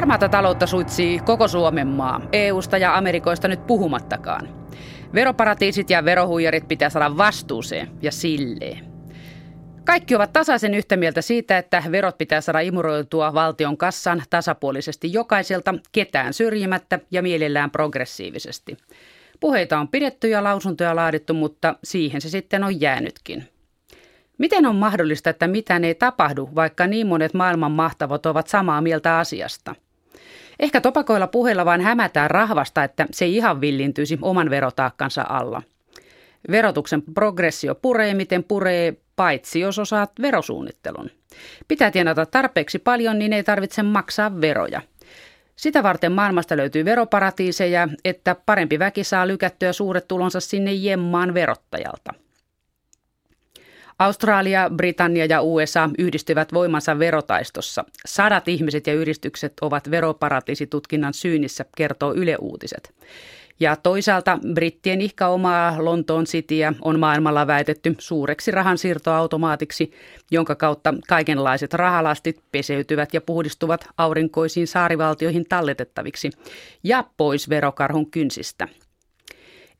Harmaata taloutta suitsii koko Suomen maa, EUsta ja Amerikoista nyt puhumattakaan. Veroparatiisit ja verohuijarit pitää saada vastuuseen ja silleen. Kaikki ovat tasaisen yhtä mieltä siitä, että verot pitää saada imuroitua valtion kassan tasapuolisesti jokaiselta, ketään syrjimättä ja mielellään progressiivisesti. Puheita on pidetty ja lausuntoja laadittu, mutta siihen se sitten on jäänytkin. Miten on mahdollista, että mitään ei tapahdu, vaikka niin monet maailman mahtavat ovat samaa mieltä asiasta? Ehkä topakoilla puheilla vain hämätään rahvasta, että se ihan villintyisi oman verotaakkansa alla. Verotuksen progressio puree, miten puree, paitsi jos osaat verosuunnittelun. Pitää tienata tarpeeksi paljon, niin ei tarvitse maksaa veroja. Sitä varten maailmasta löytyy veroparatiiseja, että parempi väki saa lykättyä suuret tulonsa sinne jemmaan verottajalta. Australia, Britannia ja USA yhdistyvät voimansa verotaistossa. Sadat ihmiset ja yritykset ovat veroparatiisitutkinnan syynissä, kertoo Yle Uutiset. Ja toisaalta brittien ihka omaa Lontoon Cityä on maailmalla väitetty suureksi rahansiirtoautomaatiksi, jonka kautta kaikenlaiset rahalastit peseytyvät ja puhdistuvat aurinkoisiin saarivaltioihin talletettaviksi ja pois verokarhun kynsistä.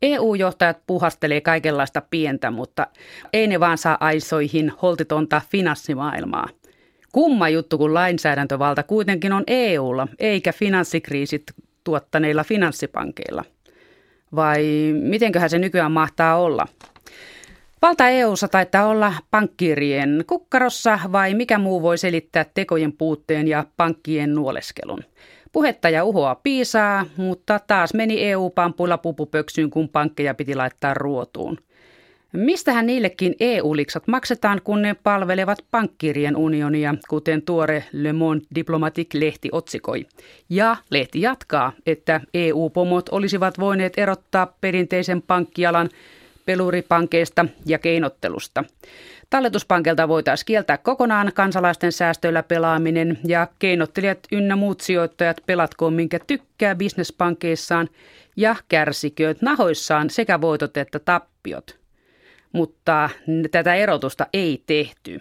EU-johtajat puhastelee kaikenlaista pientä, mutta ei ne vaan saa aisoihin holtitonta finanssimaailmaa. Kumma juttu, kun lainsäädäntövalta kuitenkin on EUlla, eikä finanssikriisit tuottaneilla finanssipankeilla – vai mitenköhän se nykyään mahtaa olla? Valta EU:ssa taitaa olla pankkiirien kukkarossa vai mikä muu voi selittää tekojen puutteen ja pankkien nuoleskelun. Puhetta ja uhoa piisaa, mutta taas meni EU-pampuilla pupupöksyyn, kun pankkeja piti laittaa ruotuun. Mistähän niillekin EU-liksat maksetaan, kun ne palvelevat pankkirien unionia, kuten tuore Le Monde Diplomatique-lehti otsikoi. Ja lehti jatkaa, että EU-pomot olisivat voineet erottaa perinteisen pankkialan peluripankeista ja keinottelusta. Talletuspankilta voitaisiin kieltää kokonaan kansalaisten säästöillä pelaaminen ja keinottelijat ynnä muut sijoittajat pelatkoon minkä tykkää bisnespankeissaan ja kärsikööt nahoissaan sekä voitot että tappiot – mutta tätä erotusta ei tehty.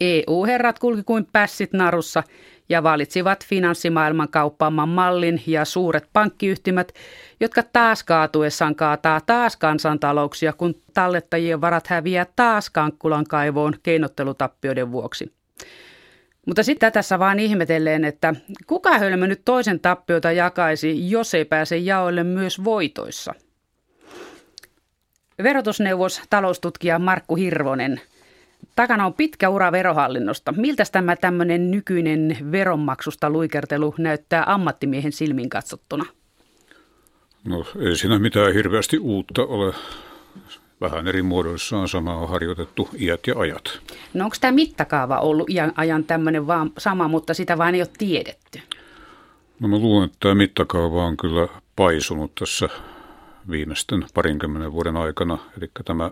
EU-herrat kulki kuin pässit narussa ja valitsivat finanssimaailman kauppaaman mallin ja suuret pankkiyhtymät, jotka taas kaatuessaan kaataa taas kansantalouksia, kun tallettajien varat häviää taas kankkulan kaivoon keinottelutappioiden vuoksi. Mutta sitten tässä vaan ihmetelleen, että kuka hölmö nyt toisen tappiota jakaisi, jos ei pääse jaoille myös voitoissa – Verotusneuvos taloustutkija Markku Hirvonen. Takana on pitkä ura verohallinnosta. Miltä tämä tämmöinen nykyinen veronmaksusta luikertelu näyttää ammattimiehen silmin katsottuna? No ei siinä mitään hirveästi uutta ole. Vähän eri muodoissaan sama on harjoitettu iät ja ajat. No onko tämä mittakaava ollut iän ajan tämmöinen vaan sama, mutta sitä vaan ei ole tiedetty? No mä luulen, että tämä mittakaava on kyllä paisunut tässä viimeisten parinkymmenen vuoden aikana. Eli tämä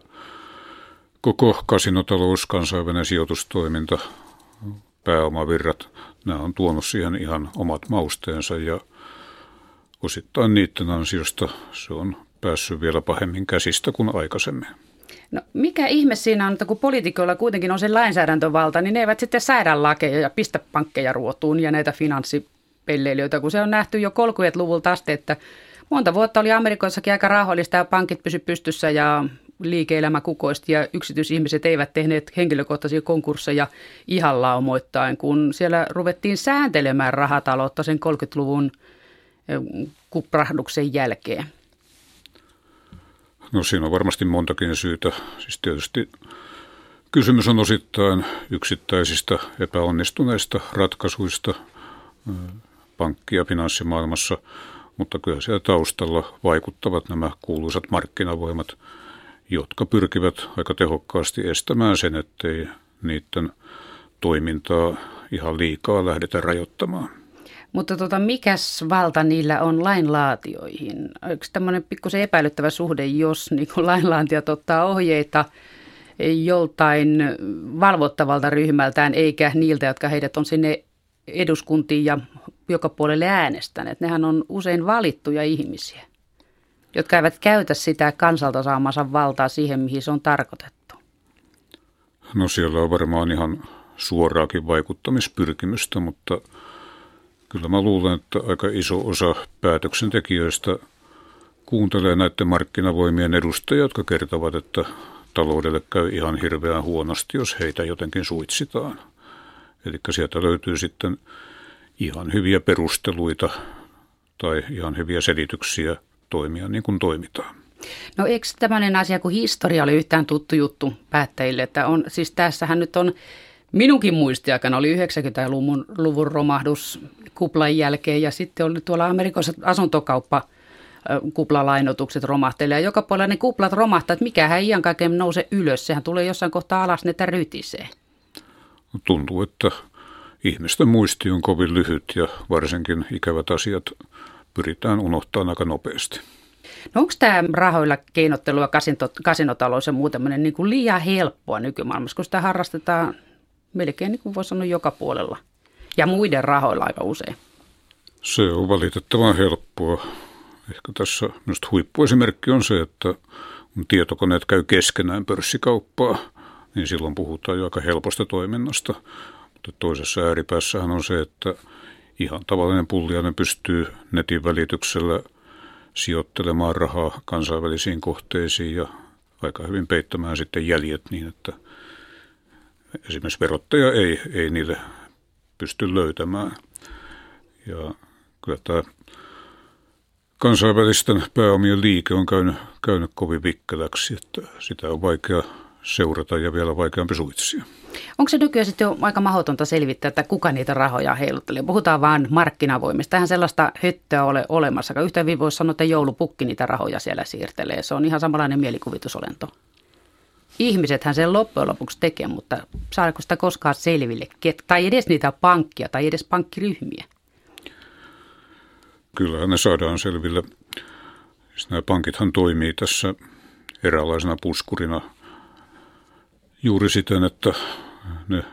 koko kasinotalous, kansainvälinen sijoitustoiminta, pääomavirrat, nämä on tuonut siihen ihan omat mausteensa ja osittain niiden ansiosta se on päässyt vielä pahemmin käsistä kuin aikaisemmin. No mikä ihme siinä on, että kun poliitikoilla kuitenkin on se lainsäädäntövalta, niin ne eivät sitten säädä lakeja ja pistä pankkeja ruotuun ja näitä finanssipelleilijöitä, kun se on nähty jo 30-luvulta asti, että monta vuotta oli Amerikoissakin aika rauhallista ja pankit pysy pystyssä ja liike-elämä kukoisti ja yksityisihmiset eivät tehneet henkilökohtaisia konkursseja ihan laumoittain, kun siellä ruvettiin sääntelemään rahataloutta sen 30-luvun kuprahduksen jälkeen. No siinä on varmasti montakin syytä. Siis tietysti kysymys on osittain yksittäisistä epäonnistuneista ratkaisuista pankki- ja finanssimaailmassa – mutta kyllä siellä taustalla vaikuttavat nämä kuuluisat markkinavoimat, jotka pyrkivät aika tehokkaasti estämään sen, ettei niiden toimintaa ihan liikaa lähdetä rajoittamaan. Mutta tota, mikäs valta niillä on lainlaatioihin? Onko tämmöinen pikkusen epäilyttävä suhde, jos niin lainlaantijat ottaa ohjeita joltain valvottavalta ryhmältään, eikä niiltä, jotka heidät on sinne eduskuntiin ja joka puolelle äänestäneet. Nehän on usein valittuja ihmisiä, jotka eivät käytä sitä kansalta saamansa valtaa siihen, mihin se on tarkoitettu. No siellä on varmaan ihan suoraakin vaikuttamispyrkimystä, mutta Kyllä mä luulen, että aika iso osa päätöksentekijöistä kuuntelee näiden markkinavoimien edustajia, jotka kertovat, että taloudelle käy ihan hirveän huonosti, jos heitä jotenkin suitsitaan. Eli sieltä löytyy sitten ihan hyviä perusteluita tai ihan hyviä selityksiä toimia niin kuin toimitaan. No eikö tämmöinen asia kuin historia oli yhtään tuttu juttu päättäjille, että on, siis tässähän nyt on minunkin muistiaikana oli 90-luvun luvun romahdus kuplan jälkeen ja sitten oli tuolla Amerikassa asuntokauppa kuplalainotukset romahtelee. Ja joka puolella ne kuplat romahtaa, että mikähän iän kaiken nouse ylös. Sehän tulee jossain kohtaa alas, ne rytisee. Tuntuu, että ihmisten muisti on kovin lyhyt ja varsinkin ikävät asiat pyritään unohtamaan aika nopeasti. No onko tämä rahoilla keinottelu ja kasinotalous ja muu niin kuin liian helppoa nykymaailmassa, kun sitä harrastetaan melkein niin kuin voi sanoa joka puolella ja muiden rahoilla aika usein? Se on valitettavan helppoa. Ehkä tässä myös huippuesimerkki on se, että kun tietokoneet käy keskenään pörssikauppaa, niin silloin puhutaan jo aika helposta toiminnasta. Mutta toisessa ääripäässähän on se, että ihan tavallinen pulliainen pystyy netin välityksellä sijoittelemaan rahaa kansainvälisiin kohteisiin ja aika hyvin peittämään sitten jäljet niin, että esimerkiksi verottaja ei, ei niille pysty löytämään. Ja kyllä tämä kansainvälisten pääomien liike on käynyt, käynyt kovin vikkeläksi, että sitä on vaikea seurata ja vielä vaikeampi suitsia. Onko se nykyään sitten jo aika mahdotonta selvittää, että kuka niitä rahoja heiluttelee? Puhutaan vain markkinavoimista. Tähän sellaista höttöä ole olemassa. Yhtä hyvin voisi sanoa, että joulupukki niitä rahoja siellä siirtelee. Se on ihan samanlainen mielikuvitusolento. Ihmisethän sen loppujen lopuksi tekee, mutta saako sitä koskaan selville? Tai edes niitä pankkia tai edes pankkiryhmiä? Kyllähän ne saadaan selville. Siis nämä pankithan toimii tässä eräänlaisena puskurina juuri siten, että ne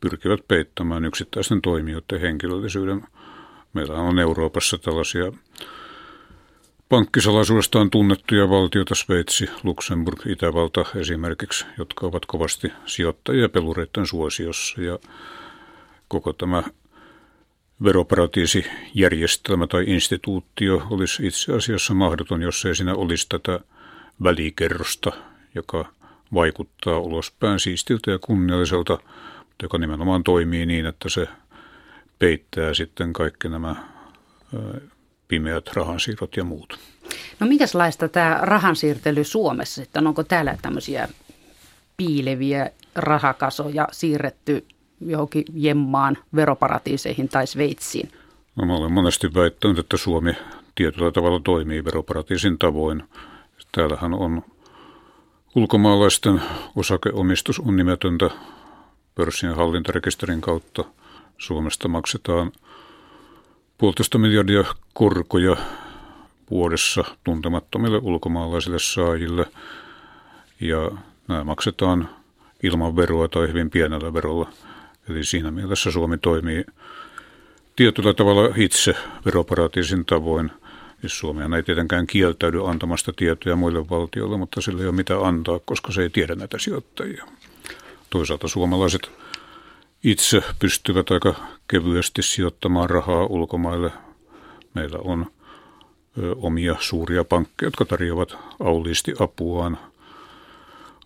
pyrkivät peittämään yksittäisten toimijoiden henkilöllisyyden. Meillä on Euroopassa tällaisia pankkisalaisuudestaan tunnettuja valtioita, Sveitsi, Luxemburg, Itävalta esimerkiksi, jotka ovat kovasti sijoittajia pelureiden suosiossa. Ja koko tämä veroparatiisijärjestelmä tai instituutio olisi itse asiassa mahdoton, jos ei siinä olisi tätä välikerrosta, joka vaikuttaa ulospäin siistiltä ja kunnialliselta, joka nimenomaan toimii niin, että se peittää sitten kaikki nämä pimeät rahansiirrot ja muut. No minkälaista tämä rahansiirtely Suomessa sitten? Onko täällä tämmöisiä piileviä rahakasoja siirretty johonkin jemmaan veroparatiiseihin tai Sveitsiin? No mä olen monesti väittänyt, että Suomi tietyllä tavalla toimii veroparatiisin tavoin. Täällähän on ulkomaalaisten osakeomistus on nimetöntä pörssin hallintarekisterin kautta. Suomesta maksetaan puolitoista miljardia korkoja vuodessa tuntemattomille ulkomaalaisille saajille. Ja nämä maksetaan ilman veroa tai hyvin pienellä verolla. Eli siinä mielessä Suomi toimii tietyllä tavalla itse veroparatiisin tavoin. Siis Suomi ei tietenkään kieltäydy antamasta tietoja muille valtioille, mutta sillä ei ole mitään antaa, koska se ei tiedä näitä sijoittajia. Toisaalta suomalaiset itse pystyvät aika kevyesti sijoittamaan rahaa ulkomaille. Meillä on omia suuria pankkeja, jotka tarjoavat auliisti apuaan,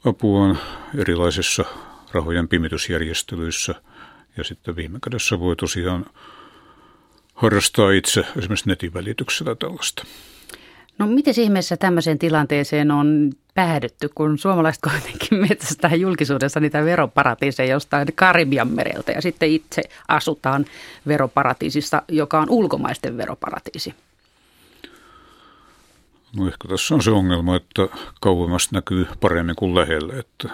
apuaan erilaisissa rahojen pimitysjärjestelyissä. Ja sitten viime kädessä voi tosiaan harrastaa itse esimerkiksi netin välityksellä tällaista. No miten ihmeessä tämmöiseen tilanteeseen on päädytty, kun suomalaiset kuitenkin metsästää julkisuudessa niitä veroparatiiseja jostain Karibian mereltä ja sitten itse asutaan veroparatiisissa, joka on ulkomaisten veroparatiisi? No ehkä tässä on se ongelma, että kauemmas näkyy paremmin kuin lähelle. Että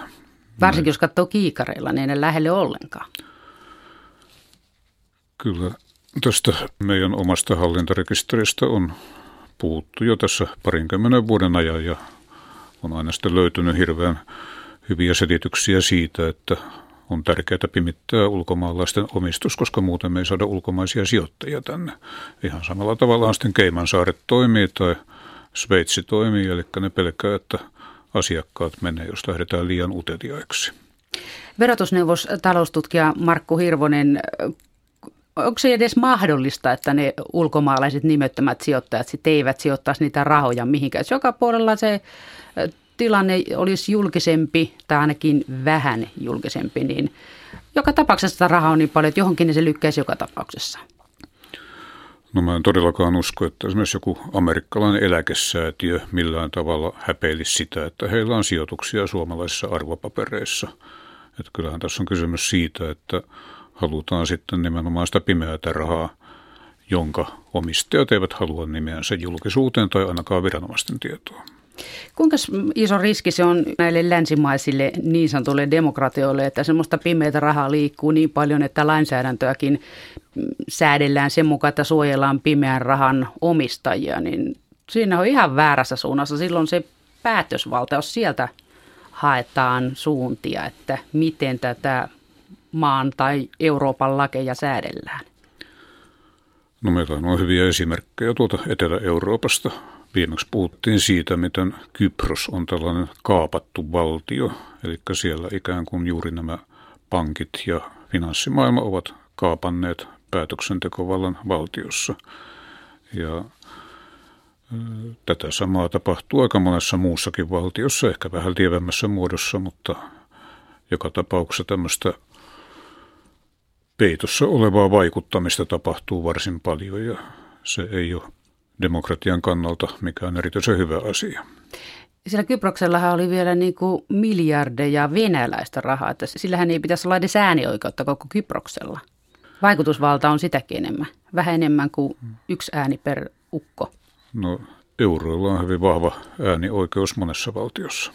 Varsinkin jos katsoo kiikareilla, niin ei ne lähelle ollenkaan. Kyllä tästä meidän omasta hallintarekisteristä on puhuttu jo tässä parinkymmenen vuoden ajan ja on aina sitten löytynyt hirveän hyviä selityksiä siitä, että on tärkeää pimittää ulkomaalaisten omistus, koska muuten me ei saada ulkomaisia sijoittajia tänne. Ihan samalla tavalla sitten Keimansaaret toimii tai Sveitsi toimii, eli ne pelkää, että asiakkaat menee, jos lähdetään liian uteliaiksi. Verotusneuvos taloustutkija Markku Hirvonen, onko se edes mahdollista, että ne ulkomaalaiset nimettömät sijoittajat sitten eivät sijoittaisi niitä rahoja mihinkään? Joka puolella se tilanne olisi julkisempi tai ainakin vähän julkisempi, niin joka tapauksessa sitä rahaa on niin paljon, että johonkin se lykkäisi joka tapauksessa. No mä en todellakaan usko, että esimerkiksi joku amerikkalainen eläkesäätiö millään tavalla häpeilisi sitä, että heillä on sijoituksia suomalaisissa arvopapereissa. Että kyllähän tässä on kysymys siitä, että halutaan sitten nimenomaan sitä pimeätä rahaa, jonka omistajat eivät halua nimeänsä julkisuuteen tai ainakaan viranomaisten tietoon. Kuinka iso riski se on näille länsimaisille niin sanotuille demokratioille, että semmoista pimeätä rahaa liikkuu niin paljon, että lainsäädäntöäkin säädellään sen mukaan, että suojellaan pimeän rahan omistajia, niin siinä on ihan väärässä suunnassa. Silloin se päätösvalta, jos sieltä haetaan suuntia, että miten tätä maan tai Euroopan lakeja säädellään. No meillä on hyviä esimerkkejä tuolta Etelä-Euroopasta. Viimeksi puhuttiin siitä, miten Kypros on tällainen kaapattu valtio, eli siellä ikään kuin juuri nämä pankit ja finanssimaailma ovat kaapanneet päätöksentekovallan valtiossa. Ja Tätä samaa tapahtuu aika monessa muussakin valtiossa, ehkä vähän lievemmässä muodossa, mutta joka tapauksessa tämmöistä peitossa olevaa vaikuttamista tapahtuu varsin paljon ja se ei ole demokratian kannalta mikään erityisen hyvä asia. Siellä Kyproksellahan oli vielä niin kuin miljardeja venäläistä rahaa, että sillähän ei pitäisi olla edes äänioikeutta koko Kyproksella. Vaikutusvalta on sitäkin enemmän, vähän enemmän kuin yksi ääni per ukko. No euroilla on hyvin vahva äänioikeus monessa valtiossa.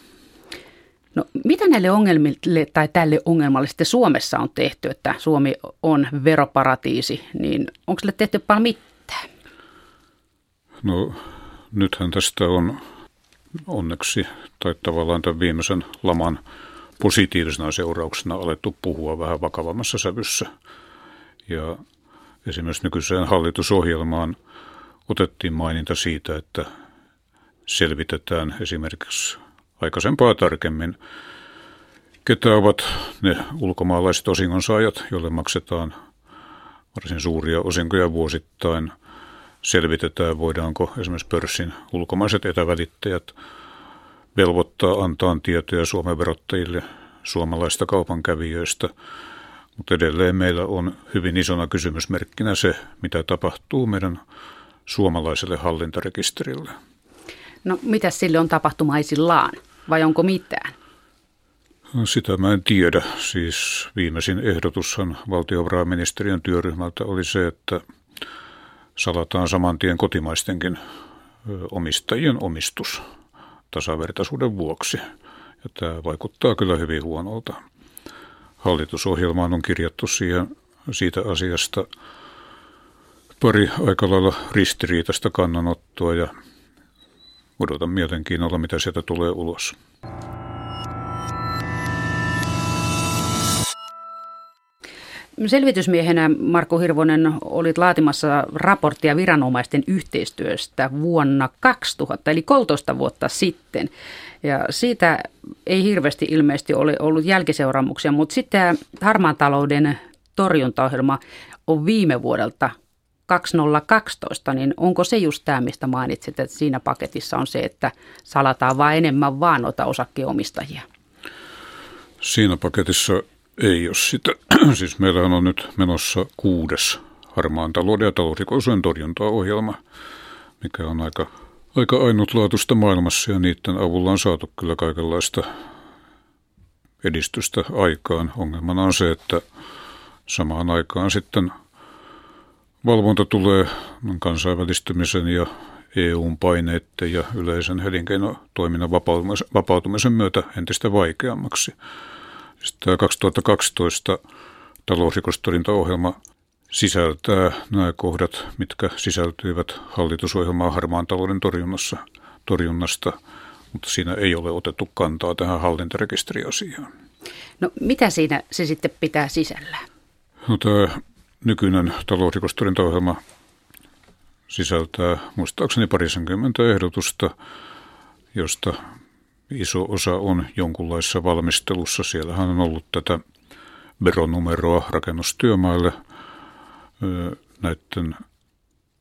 No mitä näille ongelmille tai tälle ongelmalle sitten Suomessa on tehty, että Suomi on veroparatiisi, niin onko sille tehty paljon mitään? No nythän tästä on onneksi tai tavallaan tämän viimeisen laman positiivisena seurauksena alettu puhua vähän vakavammassa sävyssä. Ja esimerkiksi nykyiseen hallitusohjelmaan otettiin maininta siitä, että selvitetään esimerkiksi aikaisempaa tarkemmin, ketä ovat ne ulkomaalaiset osingonsaajat, joille maksetaan varsin suuria osinkoja vuosittain. Selvitetään, voidaanko esimerkiksi pörssin ulkomaiset etävälittäjät velvoittaa antaa tietoja Suomen verottajille suomalaista kaupankävijöistä. Mutta edelleen meillä on hyvin isona kysymysmerkkinä se, mitä tapahtuu meidän suomalaiselle hallintarekisterille. No mitä sille on tapahtumaisillaan vai onko mitään? No, sitä mä en tiedä. Siis viimeisin ehdotushan valtiovarainministeriön työryhmältä oli se, että salataan saman tien kotimaistenkin omistajien omistus tasavertaisuuden vuoksi. Ja tämä vaikuttaa kyllä hyvin huonolta. Hallitusohjelmaan on kirjattu siihen, siitä asiasta pari aika lailla ristiriitaista kannanottoa ja odotan mielenkiinnolla, mitä sieltä tulee ulos. Selvitysmiehenä Markku Hirvonen olit laatimassa raporttia viranomaisten yhteistyöstä vuonna 2000, eli 13 vuotta sitten. Ja siitä ei hirveästi ilmeisesti ole ollut jälkiseuraamuksia, mutta sitten harmaan talouden torjuntaohjelma on viime vuodelta 2012, niin onko se just tämä, mistä mainitsit, että siinä paketissa on se, että salataan vain enemmän vaan noita osakkeenomistajia? Siinä paketissa ei ole sitä. siis meillä on nyt menossa kuudes harmaan talouden ja talousrikollisuuden torjuntaohjelma, mikä on aika, aika ainutlaatuista maailmassa ja niiden avulla on saatu kyllä kaikenlaista edistystä aikaan. Ongelmana on se, että samaan aikaan sitten – Valvonta tulee kansainvälistymisen ja EUn paineiden ja yleisen elinkeinotoiminnan vapautumisen myötä entistä vaikeammaksi. Sitten tämä 2012 talousrikostorjuntaohjelma sisältää nämä kohdat, mitkä sisältyivät hallitusohjelmaan harmaan talouden torjunnassa, torjunnasta, mutta siinä ei ole otettu kantaa tähän hallintarekisteriasiaan. No mitä siinä se sitten pitää sisällään? No, tämä nykyinen talousrikostorjuntaohjelma sisältää muistaakseni parisenkymmentä ehdotusta, josta iso osa on jonkunlaisessa valmistelussa. Siellähän on ollut tätä veronumeroa rakennustyömaille näiden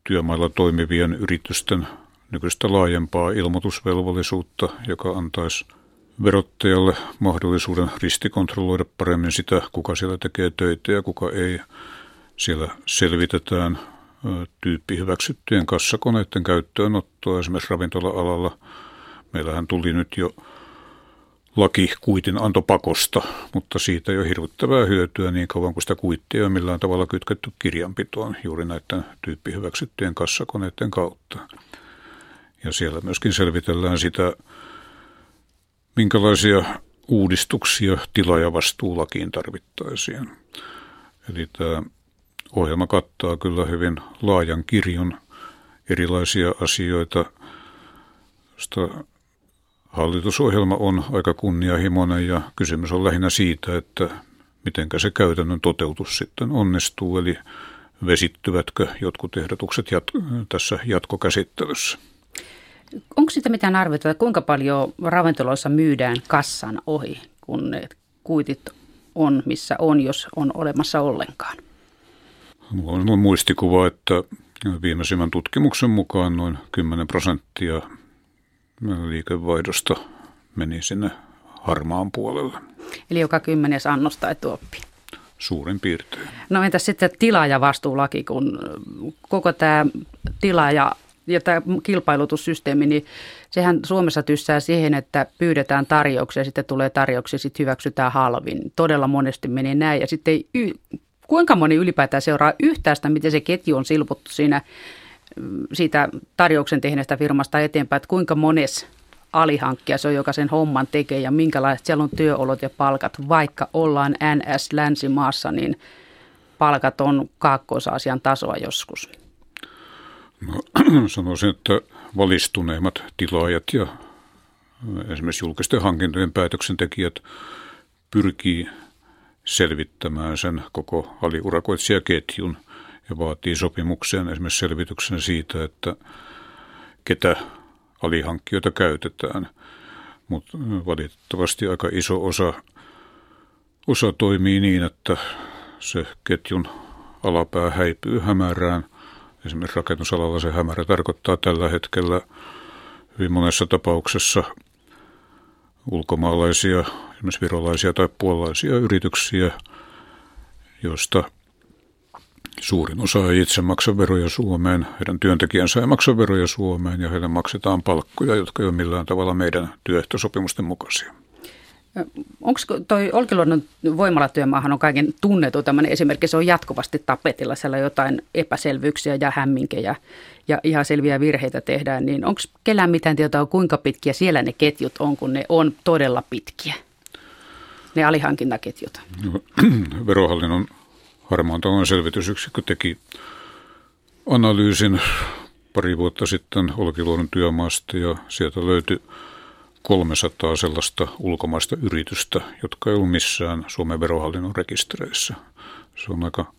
työmailla toimivien yritysten nykyistä laajempaa ilmoitusvelvollisuutta, joka antaisi verottajalle mahdollisuuden ristikontrolloida paremmin sitä, kuka siellä tekee töitä ja kuka ei. Siellä selvitetään tyyppi hyväksyttyjen kassakoneiden käyttöönottoa esimerkiksi ravintola-alalla. Meillähän tuli nyt jo laki kuitin antopakosta, mutta siitä ei ole hirvittävää hyötyä niin kauan kuin sitä kuittia ei millään tavalla kytketty kirjanpitoon juuri näiden tyyppihyväksyttyjen kassakoneiden kautta. Ja siellä myöskin selvitellään sitä, minkälaisia uudistuksia tilaajavastuulakiin tarvittaisiin. Eli tämä ohjelma kattaa kyllä hyvin laajan kirjon erilaisia asioita, josta Hallitusohjelma on aika kunnianhimoinen ja kysymys on lähinnä siitä, että miten se käytännön toteutus sitten onnistuu, eli vesittyvätkö jotkut ehdotukset jat- tässä jatkokäsittelyssä. Onko siitä mitään arvioita, että kuinka paljon ravintoloissa myydään kassan ohi, kun ne kuitit on, missä on, jos on olemassa ollenkaan? Mulla on muistikuva, että viimeisimmän tutkimuksen mukaan noin 10 prosenttia liikevaihdosta meni sinne harmaan puolelle. Eli joka kymmenes annos tai tuoppi. Suurin piirtein. No entäs sitten tilaajavastuulaki, kun koko tämä tilaaja ja tämä kilpailutussysteemi, niin sehän Suomessa tyssää siihen, että pyydetään tarjouksia, sitten tulee tarjouksia, sitten hyväksytään halvin. Todella monesti menee näin ja sitten ei, kuinka moni ylipäätään seuraa yhtään sitä, miten se ketju on silputtu siinä siitä tarjouksen tehneestä firmasta eteenpäin, että kuinka mones alihankkija se on, joka sen homman tekee ja minkälaiset siellä on työolot ja palkat. Vaikka ollaan NS-länsimaassa, niin palkat on kaakkois-Aasian tasoa joskus. No, sanoisin, että valistuneimmat tilaajat ja esimerkiksi julkisten hankintojen päätöksentekijät pyrkii selvittämään sen koko aliurakoitsijaketjun – ja vaatii sopimuksen esimerkiksi selvityksen siitä, että ketä alihankkijoita käytetään. Mutta valitettavasti aika iso osa, osa toimii niin, että se ketjun alapää häipyy hämärään. Esimerkiksi rakennusalalla se hämärä tarkoittaa tällä hetkellä hyvin monessa tapauksessa ulkomaalaisia, esimerkiksi virolaisia tai puolalaisia yrityksiä, joista Suurin osa ei itse maksa veroja Suomeen, heidän työntekijänsä ei maksa veroja Suomeen ja heille maksetaan palkkoja, jotka ei ole millään tavalla meidän työehtosopimusten mukaisia. Onko toi Olkiluodon voimalatyömaahan on kaiken tunnetu tämmöinen esimerkki, se on jatkuvasti tapetilla, siellä jotain epäselvyyksiä ja hämminkejä ja ihan selviä virheitä tehdään, niin onko kellään mitään tietoa, kuinka pitkiä siellä ne ketjut on, kun ne on todella pitkiä, ne alihankintaketjut? No, verohallinnon Harmaan talouden selvitysyksikkö teki analyysin pari vuotta sitten Olkiluodon työmaasta ja sieltä löytyi 300 sellaista ulkomaista yritystä, jotka ei ollut missään Suomen verohallinnon rekistereissä. Se on aika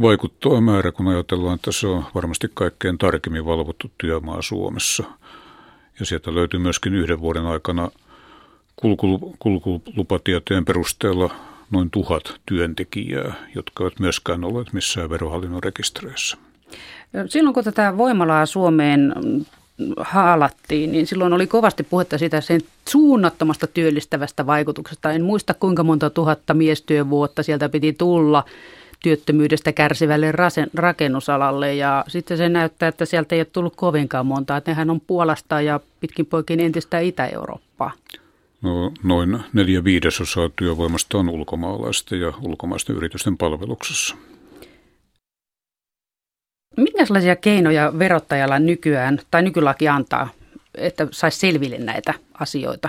vaikuttava määrä, kun ajatellaan, että se on varmasti kaikkein tarkemmin valvottu työmaa Suomessa. Ja sieltä löytyy myöskin yhden vuoden aikana kulkulupatietojen perusteella noin tuhat työntekijää, jotka eivät myöskään olleet missään verohallinnon rekistereissä. Silloin kun tätä voimalaa Suomeen haalattiin, niin silloin oli kovasti puhetta siitä sen suunnattomasta työllistävästä vaikutuksesta. En muista kuinka monta tuhatta miestyövuotta sieltä piti tulla työttömyydestä kärsivälle rakennusalalle ja sitten se näyttää, että sieltä ei ole tullut kovinkaan monta. Että nehän on Puolasta ja pitkin poikin entistä Itä-Eurooppaa. No, noin neljä viidesosaa työvoimasta on ulkomaalaista ja ulkomaisten yritysten palveluksessa. Minkälaisia keinoja verottajalla nykyään tai nykylaki antaa, että saisi selville näitä asioita?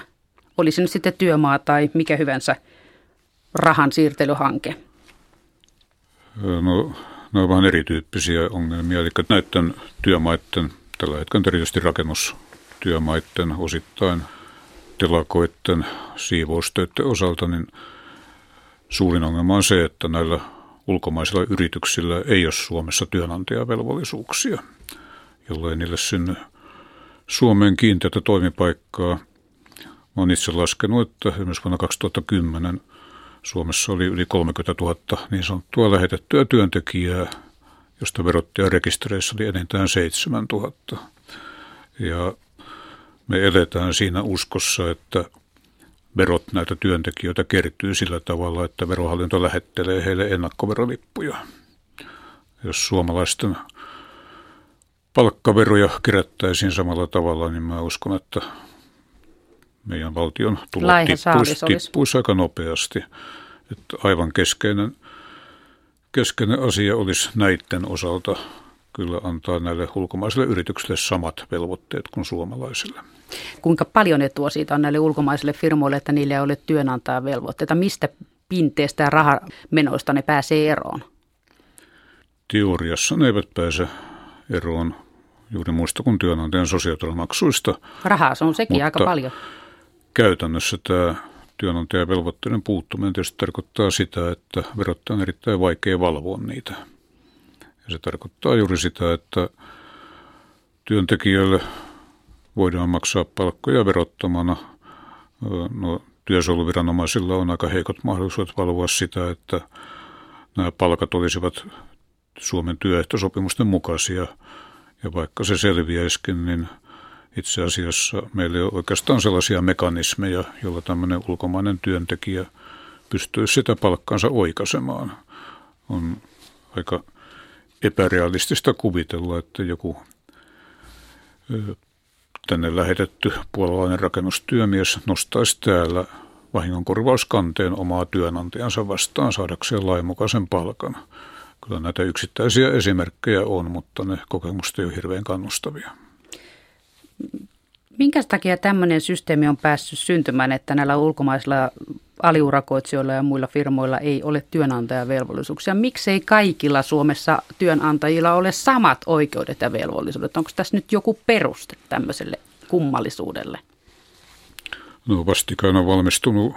Olisi nyt sitten työmaa tai mikä hyvänsä rahan siirtelyhanke? No, ne ovat vähän erityyppisiä ongelmia. Eli näiden työmaiden, tällä hetkellä erityisesti rakennustyömaiden osittain – telakoiden siivoustöiden osalta, niin suurin ongelma on se, että näillä ulkomaisilla yrityksillä ei ole Suomessa työnantajavelvollisuuksia, jollei niille synny Suomeen kiinteätä toimipaikkaa. Olen itse laskenut, että esimerkiksi vuonna 2010 Suomessa oli yli 30 000 niin sanottua lähetettyä työntekijää, josta verottajarekistereissä oli enintään 7 000. Ja me eletään siinä uskossa, että verot näitä työntekijöitä kertyy sillä tavalla, että verohallinto lähettelee heille ennakkoverolippuja. Jos suomalaisten palkkaveroja kerättäisiin samalla tavalla, niin mä uskon, että meidän valtion tulot tippuisi, tippuisi aika nopeasti. Että aivan keskeinen, keskeinen asia olisi näiden osalta kyllä antaa näille ulkomaisille yrityksille samat velvoitteet kuin suomalaisille. Kuinka paljon etua siitä on näille ulkomaisille firmoille, että niille ei ole työnantajavelvoitteita? Mistä pinteestä ja rahamenoista ne pääsee eroon? Teoriassa ne eivät pääse eroon juuri muista kuin työnantajan sosiaaliturvamaksuista. Rahaa se on sekin aika paljon. Käytännössä tämä työnantajan velvoitteiden puuttuminen tietysti tarkoittaa sitä, että verottaja on erittäin vaikea valvoa niitä. Ja se tarkoittaa juuri sitä, että työntekijöille voidaan maksaa palkkoja verottomana. No, työsuojeluviranomaisilla on aika heikot mahdollisuudet valvoa sitä, että nämä palkat olisivat Suomen työehtosopimusten mukaisia. Ja vaikka se selviäisikin, niin itse asiassa meillä ei ole oikeastaan sellaisia mekanismeja, joilla tämmöinen ulkomainen työntekijä pystyisi sitä palkkaansa oikaisemaan. On aika epärealistista kuvitella, että joku tänne lähetetty puolalainen rakennustyömies nostaisi täällä vahingonkorvauskanteen omaa työnantajansa vastaan saadakseen lainmukaisen palkan. Kyllä näitä yksittäisiä esimerkkejä on, mutta ne kokemukset eivät ole hirveän kannustavia. Minkä takia tämmöinen systeemi on päässyt syntymään, että näillä ulkomaisilla aliurakoitsijoilla ja muilla firmoilla ei ole työnantajavelvollisuuksia? Miksei kaikilla Suomessa työnantajilla ole samat oikeudet ja velvollisuudet? Onko tässä nyt joku peruste tämmöiselle kummallisuudelle? No vastikään on valmistunut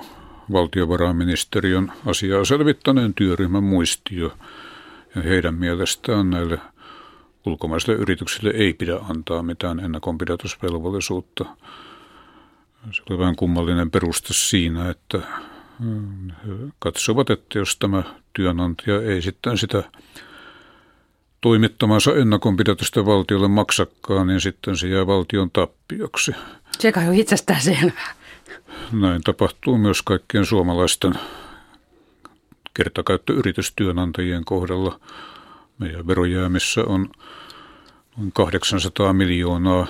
valtiovarainministeriön asiaa selvittäneen työryhmän muistio. Ja heidän mielestään näille ulkomaisille yrityksille ei pidä antaa mitään ennakonpidätysvelvollisuutta. Se oli vähän kummallinen peruste siinä, että katsovat, että jos tämä työnantaja ei sitten sitä toimittamansa ennakonpidätystä valtiolle maksakaan, niin sitten se jää valtion tappioksi. Se kai on itsestään selvää. Näin tapahtuu myös kaikkien suomalaisten kertakäyttöyritystyönantajien kohdalla. Meidän verojäämissä on noin 800 miljoonaa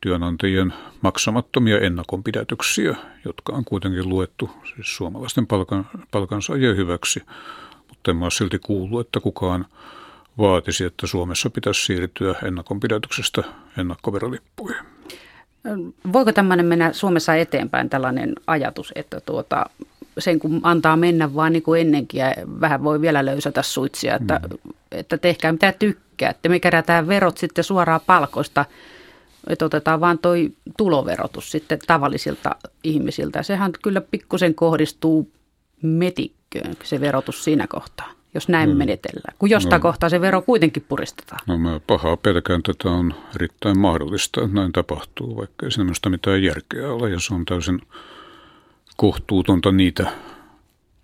työnantajien maksamattomia ennakonpidätyksiä, jotka on kuitenkin luettu siis suomalaisten palkan, palkansaajien hyväksi. Mutta en ole silti kuullut, että kukaan vaatisi, että Suomessa pitäisi siirtyä ennakonpidätyksestä ennakkoverolippuihin. Voiko tämmöinen mennä Suomessa eteenpäin, tällainen ajatus, että tuota, sen kun antaa mennä vaan niin kuin ennenkin ja vähän voi vielä löysätä suitsia, että, mm. että tehkää mitä tykkäätte. Me kerätään verot sitten suoraan palkoista, että otetaan vaan toi tuloverotus sitten tavallisilta ihmisiltä. Sehän kyllä pikkusen kohdistuu metikköön se verotus siinä kohtaa, jos näin mm. menetellään. Kun jostain no, kohtaa se vero kuitenkin puristetaan. No mä pahaa pelkään, tätä on erittäin mahdollista, että näin tapahtuu, vaikka ei siinä mitään järkeä ole ja se on täysin kohtuutonta niitä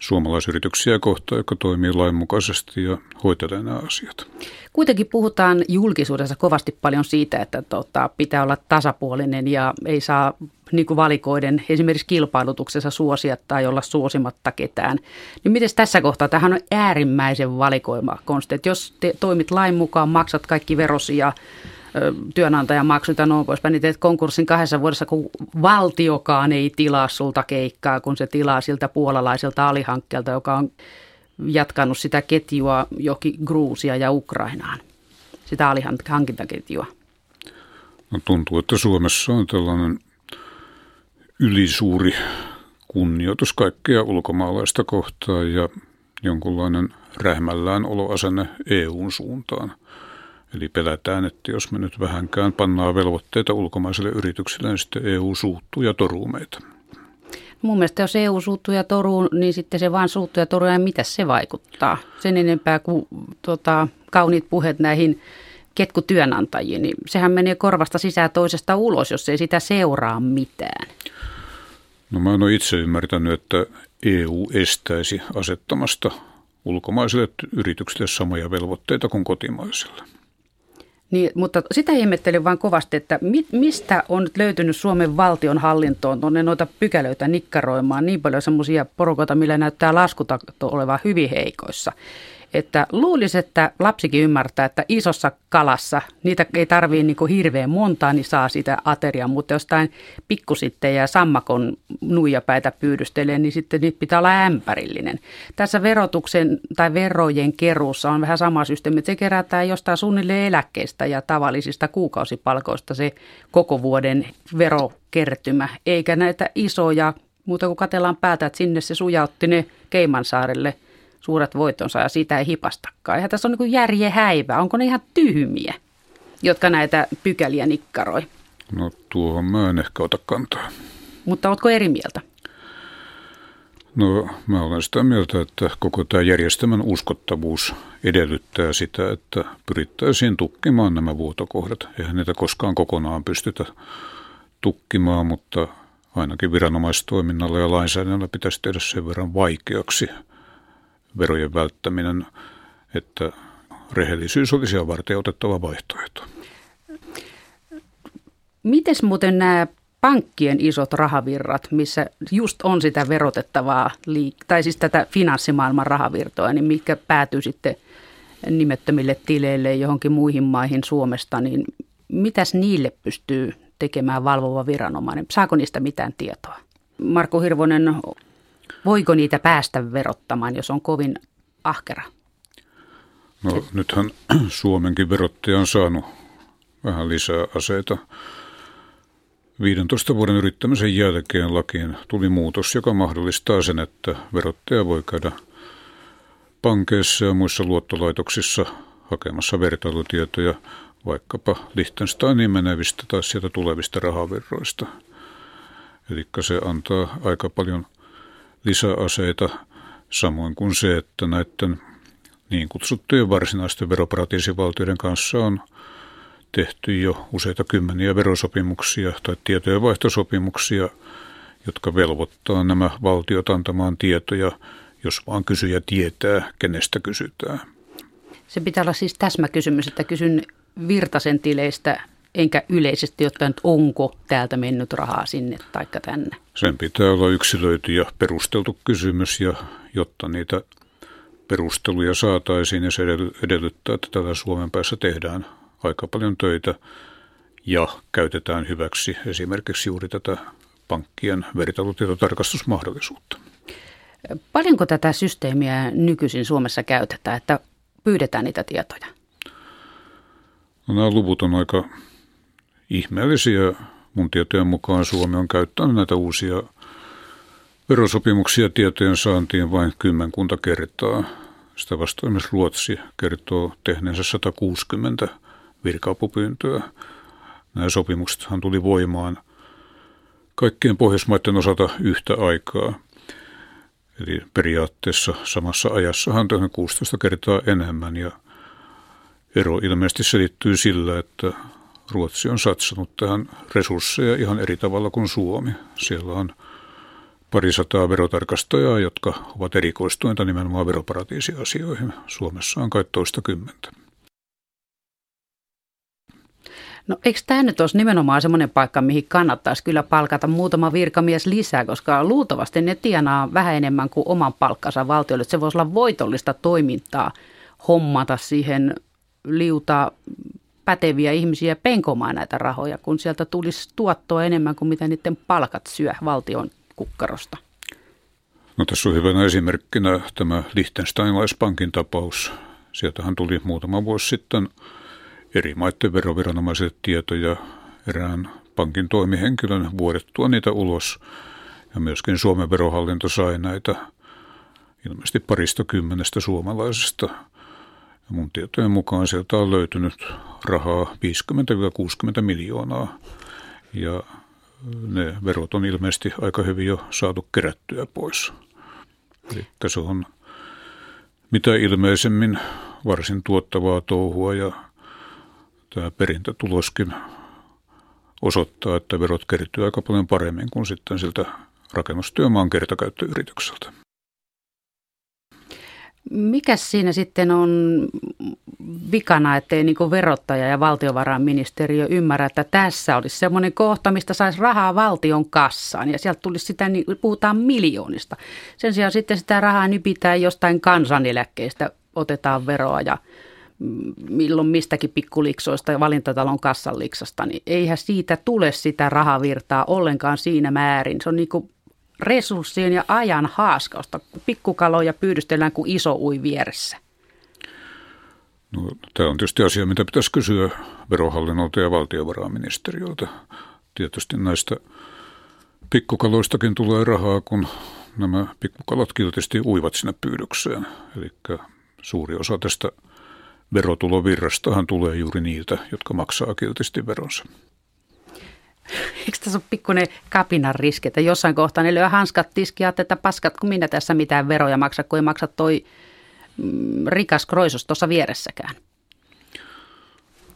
suomalaisyrityksiä kohtaan, jotka toimii lainmukaisesti ja hoitelee nämä asiat. Kuitenkin puhutaan julkisuudessa kovasti paljon siitä, että tota, pitää olla tasapuolinen ja ei saa niin kuin valikoiden esimerkiksi kilpailutuksessa suosia tai olla suosimatta ketään. Niin miten tässä kohtaa? Tähän on äärimmäisen valikoima konsti. Että jos te toimit lain mukaan, maksat kaikki verosia, työnantajan maksut ja noin poispäin, niin teet konkurssin kahdessa vuodessa, kun valtiokaan ei tilaa sulta keikkaa, kun se tilaa siltä puolalaiselta alihankkeelta, joka on jatkanut sitä ketjua joki Gruusia ja Ukrainaan, sitä alihankintaketjua. No tuntuu, että Suomessa on tällainen ylisuuri kunnioitus kaikkea ulkomaalaista kohtaan ja jonkunlainen rähmällään oloasenne EUn suuntaan – Eli pelätään, että jos me nyt vähänkään pannaan velvoitteita ulkomaisille yrityksille, niin sitten EU suuttuu ja toruu meitä. Mun mielestä jos EU suuttuu ja toruu, niin sitten se vaan suuttuu ja toruu ja mitä se vaikuttaa. Sen enempää kuin tota, kauniit puheet näihin ketkutyönantajiin, niin sehän menee korvasta sisään toisesta ulos, jos ei sitä seuraa mitään. No mä en ole itse ymmärtänyt, että EU estäisi asettamasta ulkomaisille yrityksille samoja velvoitteita kuin kotimaisille. Niin, mutta sitä ihmettelin vain kovasti, että mi, mistä on nyt löytynyt Suomen valtion hallintoon tuonne noita pykälöitä nikkaroimaan? Niin paljon semmoisia porukoita, millä näyttää laskutakto olevan hyvin heikoissa että luulisi, että lapsikin ymmärtää, että isossa kalassa, niitä ei tarvii niin kuin hirveän montaa, niin saa sitä ateriaa, mutta jostain pikkusitten ja sammakon nuijapäitä pyydystelee, niin sitten niitä pitää olla ämpärillinen. Tässä verotuksen tai verojen keruussa on vähän sama systeemi, että se kerätään jostain suunnilleen eläkkeistä ja tavallisista kuukausipalkoista se koko vuoden verokertymä, eikä näitä isoja, muuta kuin katellaan päätä, että sinne se sujautti ne Keimansaarelle – suuret voittonsa ja siitä ei hipastakaan. Eihän tässä on niin järje häivä. Onko ne ihan tyhmiä, jotka näitä pykäliä nikkaroi? No tuohon mä en ehkä ota kantaa. Mutta ootko eri mieltä? No mä olen sitä mieltä, että koko tämä järjestelmän uskottavuus edellyttää sitä, että pyrittäisiin tukkimaan nämä vuotokohdat. Eihän niitä koskaan kokonaan pystytä tukkimaan, mutta ainakin viranomaistoiminnalla ja lainsäädännöllä pitäisi tehdä sen verran vaikeaksi – verojen välttäminen, että rehellisyys olisi varten otettava vaihtoehto. Mites muuten nämä pankkien isot rahavirrat, missä just on sitä verotettavaa, tai siis tätä finanssimaailman rahavirtoa, niin mitkä päätyy sitten nimettömille tileille johonkin muihin maihin Suomesta, niin mitäs niille pystyy tekemään valvova viranomainen? Saako niistä mitään tietoa? Marko Hirvonen, Voiko niitä päästä verottamaan, jos on kovin ahkera? No nythän Suomenkin verottaja on saanut vähän lisää aseita. 15 vuoden yrittämisen jälkeen lakiin tuli muutos, joka mahdollistaa sen, että verottaja voi käydä pankeissa ja muissa luottolaitoksissa hakemassa vertailutietoja vaikkapa Liechtensteinin menevistä tai sieltä tulevista rahavirroista. Eli se antaa aika paljon lisäaseita, samoin kuin se, että näiden niin kutsuttujen varsinaisten veroparatiisivaltioiden kanssa on tehty jo useita kymmeniä verosopimuksia tai tietojenvaihtosopimuksia, jotka velvoittaa nämä valtiot antamaan tietoja, jos vaan kysyjä tietää, kenestä kysytään. Se pitää olla siis täsmäkysymys, että kysyn Virtasen tileistä enkä yleisesti ottaen, että onko täältä mennyt rahaa sinne tai tänne. Sen pitää olla yksilöity ja perusteltu kysymys, ja jotta niitä perusteluja saataisiin, ja se edellyttää, että täällä Suomen päässä tehdään aika paljon töitä ja käytetään hyväksi esimerkiksi juuri tätä pankkien vertailutietotarkastusmahdollisuutta. Paljonko tätä systeemiä nykyisin Suomessa käytetään, että pyydetään niitä tietoja? No, nämä luvut on aika ihmeellisiä. Mun tietojen mukaan Suomi on käyttänyt näitä uusia verosopimuksia tietojen saantiin vain kymmenkunta kertaa. Sitä vastaan myös Ruotsi kertoo tehneensä 160 virkaapupyyntöä. Nämä sopimuksethan tuli voimaan kaikkien Pohjoismaiden osalta yhtä aikaa. Eli periaatteessa samassa ajassa on tehnyt 16 kertaa enemmän ja ero ilmeisesti selittyy sillä, että Ruotsi on satsannut tähän resursseja ihan eri tavalla kuin Suomi. Siellä on parisataa verotarkastajaa, jotka ovat erikoistuneita nimenomaan veroparatiisiasioihin. Suomessa on kai toista kymmentä. No eikö tämä nyt olisi nimenomaan semmoinen paikka, mihin kannattaisi kyllä palkata muutama virkamies lisää, koska luultavasti ne tienaa vähän enemmän kuin oman palkkansa valtiolle. Se voisi olla voitollista toimintaa hommata siihen liuta päteviä ihmisiä penkomaan näitä rahoja, kun sieltä tulisi tuottoa enemmän kuin mitä niiden palkat syö valtion kukkarosta. No tässä on hyvänä esimerkkinä tämä Liechtensteinlaispankin tapaus. Sieltähän tuli muutama vuosi sitten eri maiden veroviranomaiset tietoja erään pankin toimihenkilön vuodettua niitä ulos. Ja myöskin Suomen verohallinto sai näitä ilmeisesti parista kymmenestä suomalaisesta ja mun tietojen mukaan sieltä on löytynyt rahaa 50-60 miljoonaa ja ne verot on ilmeisesti aika hyvin jo saatu kerättyä pois. Eli se on mitä ilmeisemmin varsin tuottavaa touhua ja tämä perintätuloskin osoittaa, että verot kertyy aika paljon paremmin kuin sitten siltä rakennustyömaan kertakäyttöyritykseltä. Mikä siinä sitten on vikana, ettei niin verottaja ja valtiovarainministeriö ymmärrä, että tässä olisi semmoinen kohta, mistä saisi rahaa valtion kassaan ja sieltä tulisi sitä, niin puhutaan miljoonista. Sen sijaan sitten sitä rahaa nypitään jostain kansaneläkkeestä, otetaan veroa ja milloin mistäkin pikkuliksoista ja valintatalon kassanliksasta, niin eihän siitä tule sitä rahavirtaa ollenkaan siinä määrin. Se on niin kuin resurssien ja ajan haaskausta. Pikkukaloja pyydystellään kuin iso ui vieressä. No, tämä on tietysti asia, mitä pitäisi kysyä verohallinnolta ja valtiovarainministeriöltä. Tietysti näistä pikkukaloistakin tulee rahaa, kun nämä pikkukalat kiltisti uivat sinne pyydykseen. Eli suuri osa tästä verotulovirrastahan tulee juuri niiltä, jotka maksaa kiltisti veronsa. Eikö tässä ole pikkuinen kapinan riski, että jossain kohtaa ne lyö hanskat tiskiä, että paskat, kun minä tässä mitään veroja maksa, kun ei maksa toi mm, rikas kroisos tuossa vieressäkään?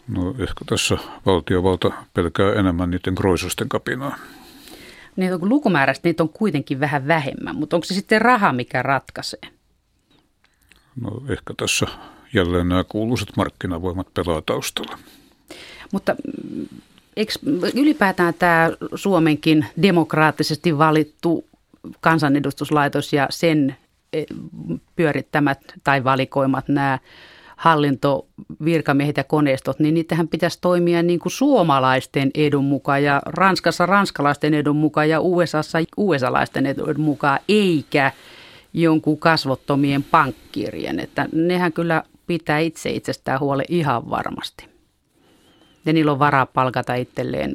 No ehkä tässä valtiovalta pelkää enemmän niiden kroisosten kapinaa. Niin, kun lukumäärästä niitä on kuitenkin vähän vähemmän, mutta onko se sitten raha, mikä ratkaisee? No ehkä tässä jälleen nämä kuuluisat markkinavoimat pelaa taustalla. Mutta eikö ylipäätään tämä Suomenkin demokraattisesti valittu kansanedustuslaitos ja sen e, pyörittämät tai valikoimat nämä hallintovirkamiehet ja koneistot, niin niitähän pitäisi toimia niin kuin suomalaisten edun mukaan ja Ranskassa ranskalaisten edun mukaan ja USAssa USAlaisten edun mukaan, eikä jonkun kasvottomien pankkirien. Että nehän kyllä pitää itse itsestään huole ihan varmasti. Ja niillä on varaa palkata itselleen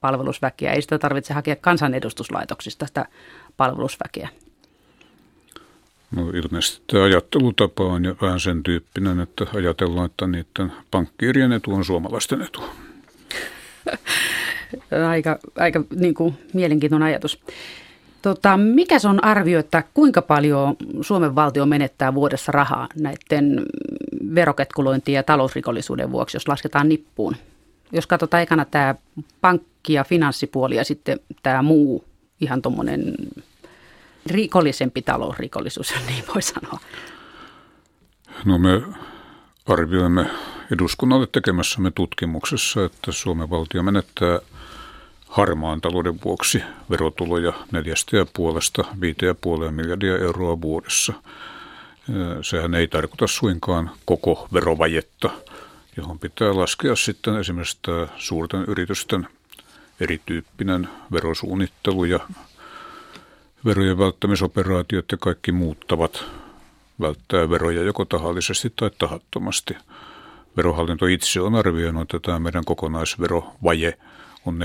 palvelusväkeä. Ei sitä tarvitse hakea kansanedustuslaitoksista sitä palvelusväkeä. No ilmeisesti tämä ajattelutapa on jo vähän sen tyyppinen, että ajatellaan, että niiden pankkiirien etu on suomalaisten etu. aika aika niin kuin, mielenkiintoinen ajatus. Tota, mikä se on arvio, että kuinka paljon Suomen valtio menettää vuodessa rahaa näiden veroketkulointiin ja talousrikollisuuden vuoksi, jos lasketaan nippuun? Jos katsotaan ekana tämä pankki- ja finanssipuoli ja sitten tämä muu ihan tuommoinen rikollisempi talousrikollisuus, niin voi sanoa. No me arvioimme eduskunnalle tekemässämme tutkimuksessa, että Suomen valtio menettää – harmaan talouden vuoksi verotuloja neljästä ja puolesta viiteen ja puoleen miljardia euroa vuodessa. Sehän ei tarkoita suinkaan koko verovajetta, johon pitää laskea sitten esimerkiksi suurten yritysten erityyppinen verosuunnittelu ja verojen välttämisoperaatiot ja kaikki muuttavat välttää veroja joko tahallisesti tai tahattomasti. Verohallinto itse on arvioinut, että tämä meidän kokonaisverovaje – on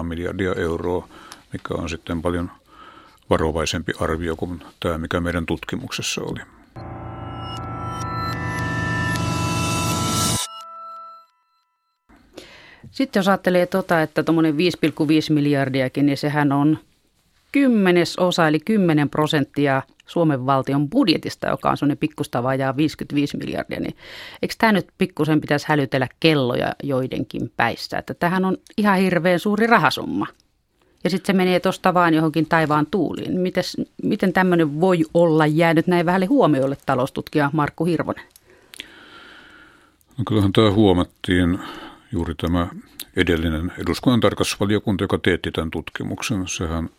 4-8 miljardia euroa, mikä on sitten paljon varovaisempi arvio kuin tämä, mikä meidän tutkimuksessa oli. Sitten jos ajattelee tuota, että tuommoinen 5,5 miljardiakin, niin sehän on kymmenesosa eli 10 prosenttia Suomen valtion budjetista, joka on semmoinen pikkusta vajaa 55 miljardia, niin eikö tämä nyt pikkusen pitäisi hälytellä kelloja joidenkin päissä? Että tähän on ihan hirveän suuri rahasumma. Ja sitten se menee tuosta vaan johonkin taivaan tuuliin. Mites, miten tämmöinen voi olla jäänyt näin vähälle huomiolle taloustutkija Markku Hirvonen? No kyllähän tämä huomattiin juuri tämä edellinen eduskunnan tarkastusvaliokunta, joka teetti tämän tutkimuksen. Sehän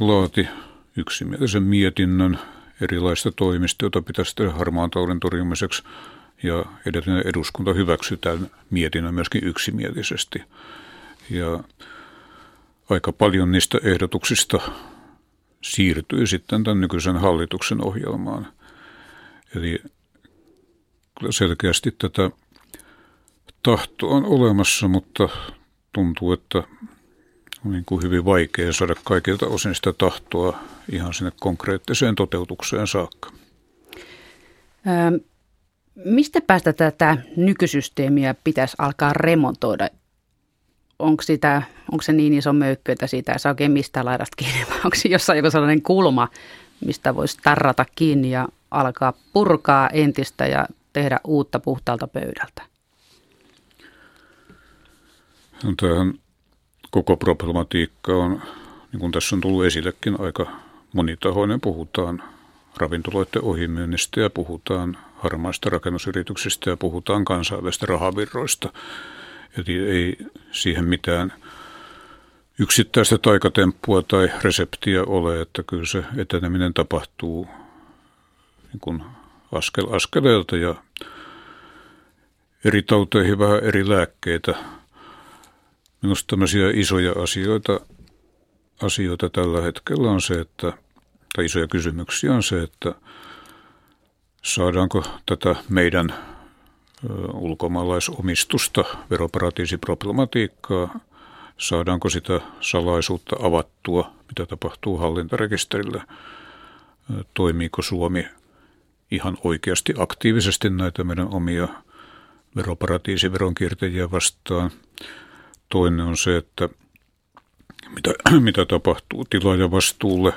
laati yksimielisen mietinnön erilaista toimista, joita pitäisi tehdä harmaan talouden torjumiseksi. Ja edellinen eduskunta hyväksyi tämän mietinnön myöskin yksimielisesti. Ja aika paljon niistä ehdotuksista siirtyi sitten tämän nykyisen hallituksen ohjelmaan. Eli selkeästi tätä tahtoa on olemassa, mutta tuntuu, että on niin kuin hyvin vaikea saada kaikilta osin sitä tahtoa ihan sinne konkreettiseen toteutukseen saakka. Ö, mistä päästä tätä nykysysteemiä pitäisi alkaa remontoida? Onko, sitä, onko se niin iso möykkö, että siitä ei saa oikein mistä laidasta kiinni, vai onko jossain joku sellainen kulma, mistä voisi tarrata kiinni ja alkaa purkaa entistä ja tehdä uutta puhtaalta pöydältä? No, tämähän koko problematiikka on niin kuin tässä on tullut esillekin aika monitahoinen, puhutaan ravintoloiden ohimyynnistä ja puhutaan harmaista rakennusyrityksistä ja puhutaan kansainvälistä rahavirroista. Eli ei siihen mitään yksittäistä taikatemppua tai reseptiä ole, että kyllä se eteneminen tapahtuu niin kuin askel askeleelta ja eri tauteihin vähän eri lääkkeitä. Minusta tämmöisiä isoja asioita, asioita tällä hetkellä on se, että, tai isoja kysymyksiä on se, että saadaanko tätä meidän ulkomaalaisomistusta, veroparatiisiproblematiikkaa, saadaanko sitä salaisuutta avattua, mitä tapahtuu hallintarekisterillä, toimiiko Suomi ihan oikeasti aktiivisesti näitä meidän omia veroparatiisiveronkiertäjiä vastaan. Toinen on se, että mitä, mitä tapahtuu tilaajavastuulle,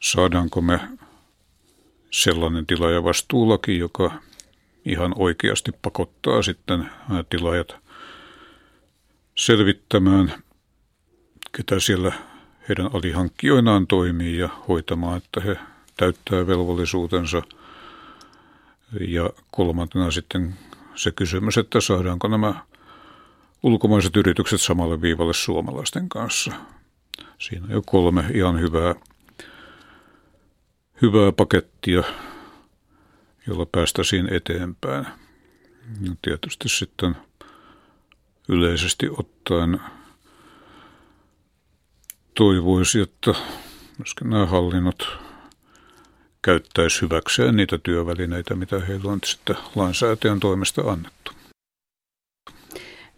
saadaanko me sellainen tilaajavastuulaki, joka ihan oikeasti pakottaa sitten tilaajat selvittämään, ketä siellä heidän alihankkijoinaan toimii ja hoitamaan, että he täyttää velvollisuutensa. Ja kolmantena sitten se kysymys, että saadaanko nämä ulkomaiset yritykset samalle viivalle suomalaisten kanssa. Siinä on jo kolme ihan hyvää, hyvää pakettia, jolla päästäisiin eteenpäin. Ja tietysti sitten yleisesti ottaen toivoisi, että myöskin nämä hallinnot käyttäisi hyväkseen niitä työvälineitä, mitä heillä on sitten lainsäätäjän toimesta annettu.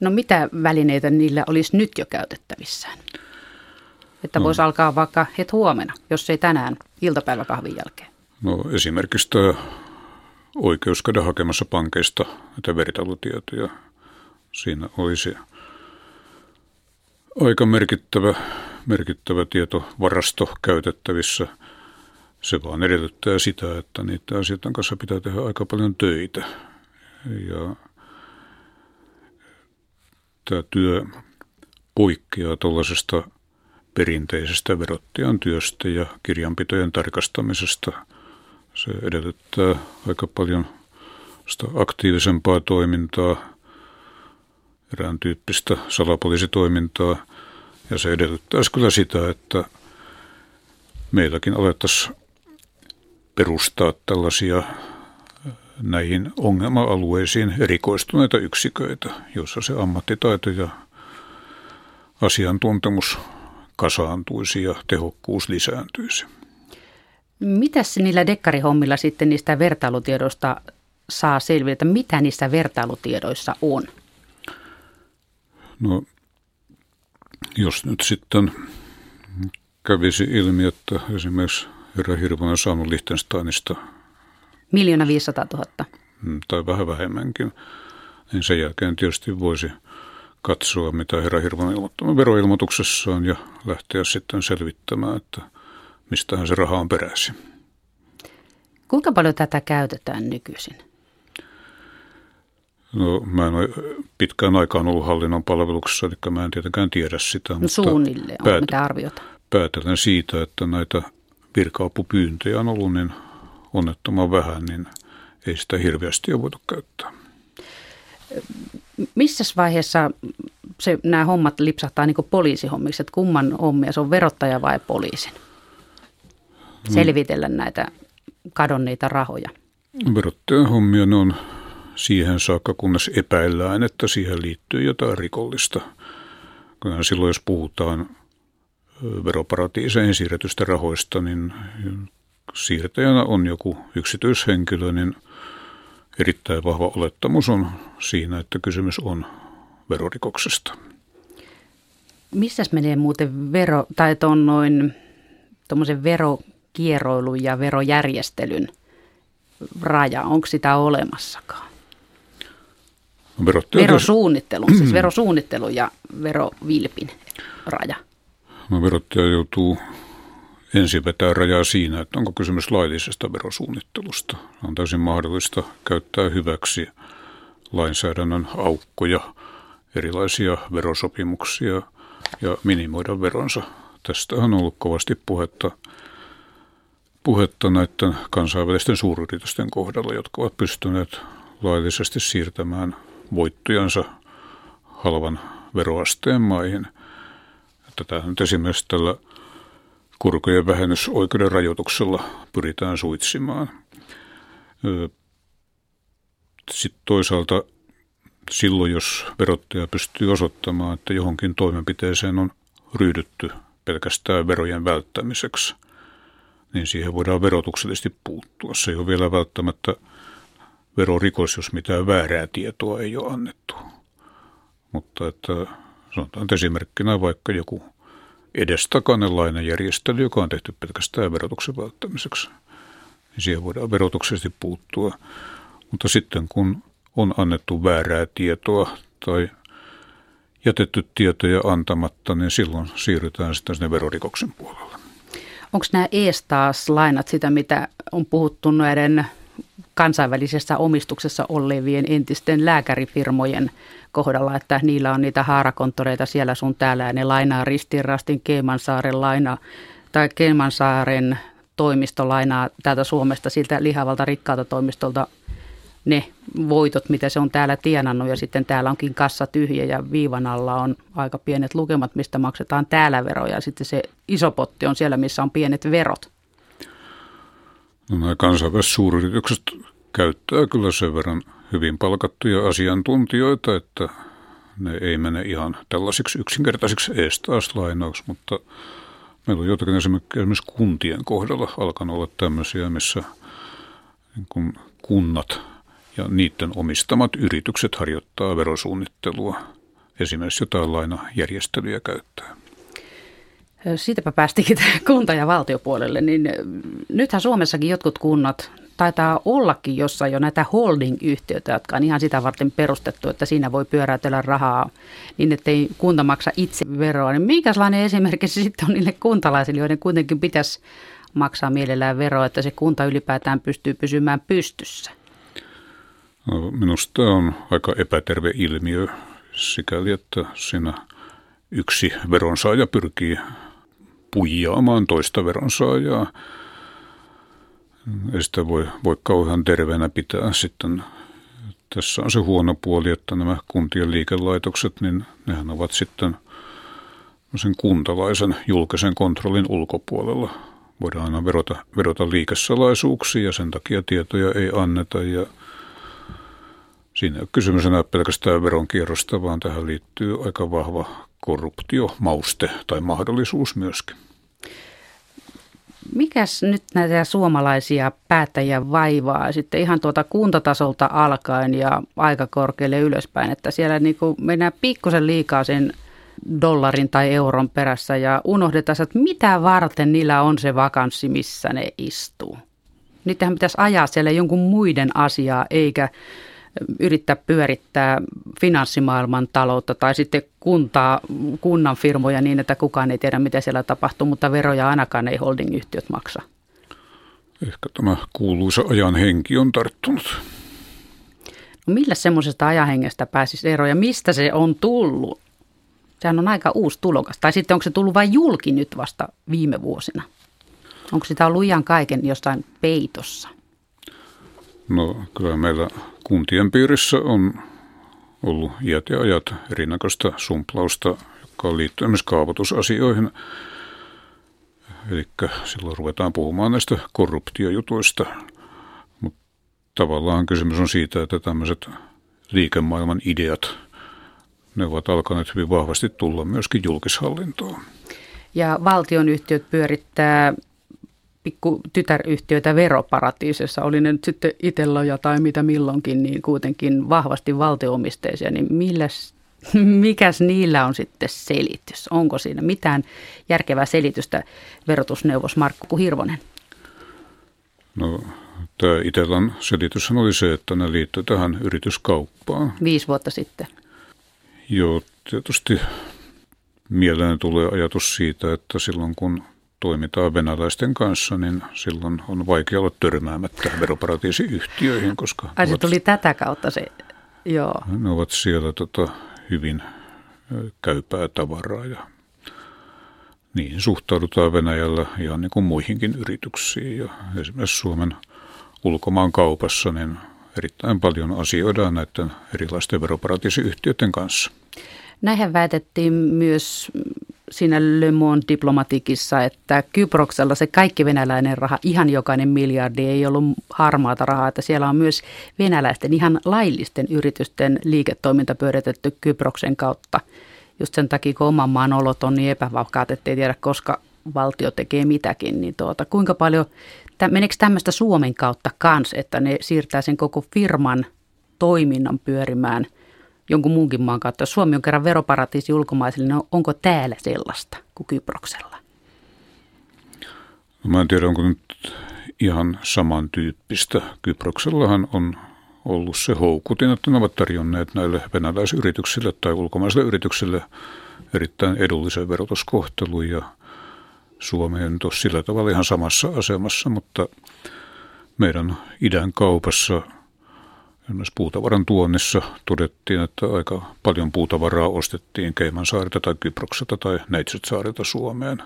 No mitä välineitä niillä olisi nyt jo käytettävissään? Että no. voisi alkaa vaikka het huomenna, jos ei tänään iltapäiväkahvin jälkeen. No esimerkiksi tämä oikeus käydä hakemassa pankeista näitä veritalutietoja. Siinä olisi aika merkittävä, merkittävä tietovarasto käytettävissä. Se vaan edellyttää sitä, että niiden asioiden kanssa pitää tehdä aika paljon töitä. Ja tämä työ poikkeaa tuollaisesta perinteisestä verottajan työstä ja kirjanpitojen tarkastamisesta. Se edellyttää aika paljon sitä aktiivisempaa toimintaa, erään tyyppistä salapoliisitoimintaa, ja se edellyttäisi kyllä sitä, että meilläkin alettaisiin perustaa tällaisia näihin ongelma-alueisiin erikoistuneita yksiköitä, joissa se ammattitaito ja asiantuntemus kasaantuisi ja tehokkuus lisääntyisi. Mitäs niillä dekkarihommilla sitten niistä vertailutiedoista saa selvitä? Mitä niissä vertailutiedoissa on? No, jos nyt sitten kävisi ilmi, että esimerkiksi herra Hirvonen on saanut Liechtensteinista Miljoona 500 000. Mm, tai vähän vähemmänkin. Niin sen jälkeen tietysti voisi katsoa, mitä herra Hirvonen ilmoittanut veroilmoituksessaan ja lähteä sitten selvittämään, että mistähän se raha on peräisin. Kuinka paljon tätä käytetään nykyisin? No mä en ole pitkään aikaan ollut hallinnon palveluksessa, eli mä en tietenkään tiedä sitä. No suunnilleen, päät- mitä arviota? Päätellen siitä, että näitä virka-apupyyntöjä on ollut niin onnettoman vähän, niin ei sitä hirveästi ole voitu käyttää. Missä vaiheessa se, nämä hommat lipsahtaa niin poliisihommiksi, että kumman hommia, se on verottaja vai poliisin? Selvitellä näitä kadonneita rahoja. Verottajan hommia ne on siihen saakka, kunnes epäillään, että siihen liittyy jotain rikollista. Silloin jos puhutaan veroparatiiseihin siirretystä rahoista, niin siirtäjänä on joku yksityishenkilö, niin erittäin vahva olettamus on siinä, että kysymys on verorikoksesta. Missä menee muuten vero, tai on noin tuommoisen verokierroilun ja verojärjestelyn raja? Onko sitä olemassakaan? No, verosuunnittelun, siis verosuunnittelu ja verovilpin raja. No, verottaja joutuu ensin vetää rajaa siinä, että onko kysymys laillisesta verosuunnittelusta. On täysin mahdollista käyttää hyväksi lainsäädännön aukkoja, erilaisia verosopimuksia, ja minimoida veronsa. Tästä on ollut kovasti puhetta, puhetta näiden kansainvälisten suuryritysten kohdalla, jotka ovat pystyneet laillisesti siirtämään voittojansa halvan veroasteen maihin. Tätä nyt esimerkiksi tällä korkojen vähennysoikeuden rajoituksella pyritään suitsimaan. Sitten toisaalta silloin, jos verottaja pystyy osoittamaan, että johonkin toimenpiteeseen on ryhdytty pelkästään verojen välttämiseksi, niin siihen voidaan verotuksellisesti puuttua. Se ei ole vielä välttämättä verorikos, jos mitään väärää tietoa ei ole annettu. Mutta että sanotaan että esimerkkinä vaikka joku edestakainen lainajärjestely, joka on tehty pelkästään verotuksen välttämiseksi, niin siihen voidaan verotuksellisesti puuttua. Mutta sitten kun on annettu väärää tietoa tai jätetty tietoja antamatta, niin silloin siirrytään sitten sinne verorikoksen puolelle. Onko nämä eestaas-lainat sitä, mitä on puhuttu näiden kansainvälisessä omistuksessa olevien entisten lääkärifirmojen kohdalla, että niillä on niitä haarakonttoreita siellä sun täällä ja ne lainaa ristirastin Keimansaaren laina tai Keimansaaren toimisto lainaa täältä Suomesta siltä lihavalta rikkaalta toimistolta ne voitot, mitä se on täällä tienannut ja sitten täällä onkin kassa tyhjä ja viivan alla on aika pienet lukemat, mistä maksetaan täällä veroja ja sitten se iso potti on siellä, missä on pienet verot. No nämä kansainväliset suuryritykset käyttää kyllä sen verran hyvin palkattuja asiantuntijoita, että ne ei mene ihan tällaisiksi yksinkertaisiksi eestaaslainaiksi, mutta meillä on jotakin esimerkiksi kuntien kohdalla alkanut olla tämmöisiä, missä niin kun kunnat ja niiden omistamat yritykset harjoittaa verosuunnittelua, esimerkiksi jotain lainajärjestelyjä käyttää. Siitäpä päästikin kunta- ja valtiopuolelle, niin nythän Suomessakin jotkut kunnat taitaa ollakin jossain jo näitä holding-yhtiöitä, jotka on ihan sitä varten perustettu, että siinä voi pyöräytellä rahaa niin, että ei kunta maksa itse veroa. Niin minkälainen esimerkki se sitten on niille kuntalaisille, joiden kuitenkin pitäisi maksaa mielellään veroa, että se kunta ylipäätään pystyy pysymään pystyssä? No, minusta on aika epäterve ilmiö sikäli, että siinä yksi veronsaaja pyrkii puijaamaan toista veronsaajaa. Ei sitä voi, voi kauhean terveenä pitää sitten. Tässä on se huono puoli, että nämä kuntien liikelaitokset, niin nehän ovat sitten sen kuntalaisen julkisen kontrollin ulkopuolella. Voidaan aina verota, verota liikesalaisuuksia ja sen takia tietoja ei anneta ja – Siinä ei ole kysymys enää pelkästään veronkierrosta, vaan tähän liittyy aika vahva korruptio, mauste tai mahdollisuus myöskin. Mikäs nyt näitä suomalaisia päättäjiä vaivaa sitten ihan tuota kuntatasolta alkaen ja aika korkealle ylöspäin, että siellä niin kuin mennään pikkusen liikaa sen dollarin tai euron perässä ja unohdetaan, että mitä varten niillä on se vakanssi, missä ne istuu. Niitähän pitäisi ajaa siellä jonkun muiden asiaa, eikä yrittää pyörittää finanssimaailman taloutta tai sitten kuntaa, kunnan firmoja niin, että kukaan ei tiedä, mitä siellä tapahtuu, mutta veroja ainakaan ei holdingyhtiöt maksa. Ehkä tämä kuuluisa ajan henki on tarttunut. No millä semmoisesta ajanhengestä pääsisi eroon ja mistä se on tullut? Sehän on aika uusi tulokas. Tai sitten onko se tullut vain julki nyt vasta viime vuosina? Onko sitä ollut ihan kaiken jostain peitossa? No kyllä meillä kuntien piirissä on ollut iät ja ajat erinäköistä sumplausta, joka liittyy myös kaavoitusasioihin. Eli silloin ruvetaan puhumaan näistä korruptiojutuista. Mutta tavallaan kysymys on siitä, että tämmöiset liikemaailman ideat, ne ovat alkaneet hyvin vahvasti tulla myöskin julkishallintoon. Ja valtionyhtiöt pyörittää pikku tytäryhtiöitä veroparatiisissa, oli ne nyt sitten Itelloja tai mitä milloinkin, niin kuitenkin vahvasti valtioomisteisia, niin milläs, mikäs niillä on sitten selitys? Onko siinä mitään järkevää selitystä verotusneuvos Markku Hirvonen? No, tämä Itellan selitys oli se, että ne liittyy tähän yrityskauppaan. Viisi vuotta sitten. Joo, tietysti mieleen tulee ajatus siitä, että silloin kun toimitaan venäläisten kanssa, niin silloin on vaikea olla törmäämättä veroparatiisiyhtiöihin, koska... Ai se tuli tätä kautta se, joo. Ne ovat siellä tota, hyvin käypää tavaraa ja niihin suhtaudutaan Venäjällä ihan niin kuin muihinkin yrityksiin. Ja esimerkiksi Suomen ulkomaan kaupassa niin erittäin paljon asioidaan näiden erilaisten veroparatiisiyhtiöiden kanssa. Näinhän väitettiin myös siinä Le Monde diplomatikissa, että Kyproksella se kaikki venäläinen raha, ihan jokainen miljardi ei ollut harmaata rahaa, että siellä on myös venäläisten ihan laillisten yritysten liiketoiminta pyöritetty Kyproksen kautta. Just sen takia, kun oman maan olot on niin epävakaat, ettei tiedä, koska valtio tekee mitäkin, niin tuota, kuinka paljon, meneekö tämmöistä Suomen kautta kans, että ne siirtää sen koko firman toiminnan pyörimään – jonkun muunkin maan kautta. Jos Suomi on kerran veroparatiisi ulkomaisille, niin onko täällä sellaista kuin Kyproksella? No, mä en tiedä, onko nyt ihan samantyyppistä. Kyproksellahan on ollut se houkutin, että ne ovat tarjonneet näille venäläisyrityksille tai ulkomaisille yrityksille erittäin edullisen verotuskohtelun ja Suomi on sillä tavalla ihan samassa asemassa, mutta meidän idän kaupassa – myös puutavaran tuonnissa todettiin, että aika paljon puutavaraa ostettiin Keimansaarilta tai Kyprokselta tai Neitsytsaarilta Suomeen.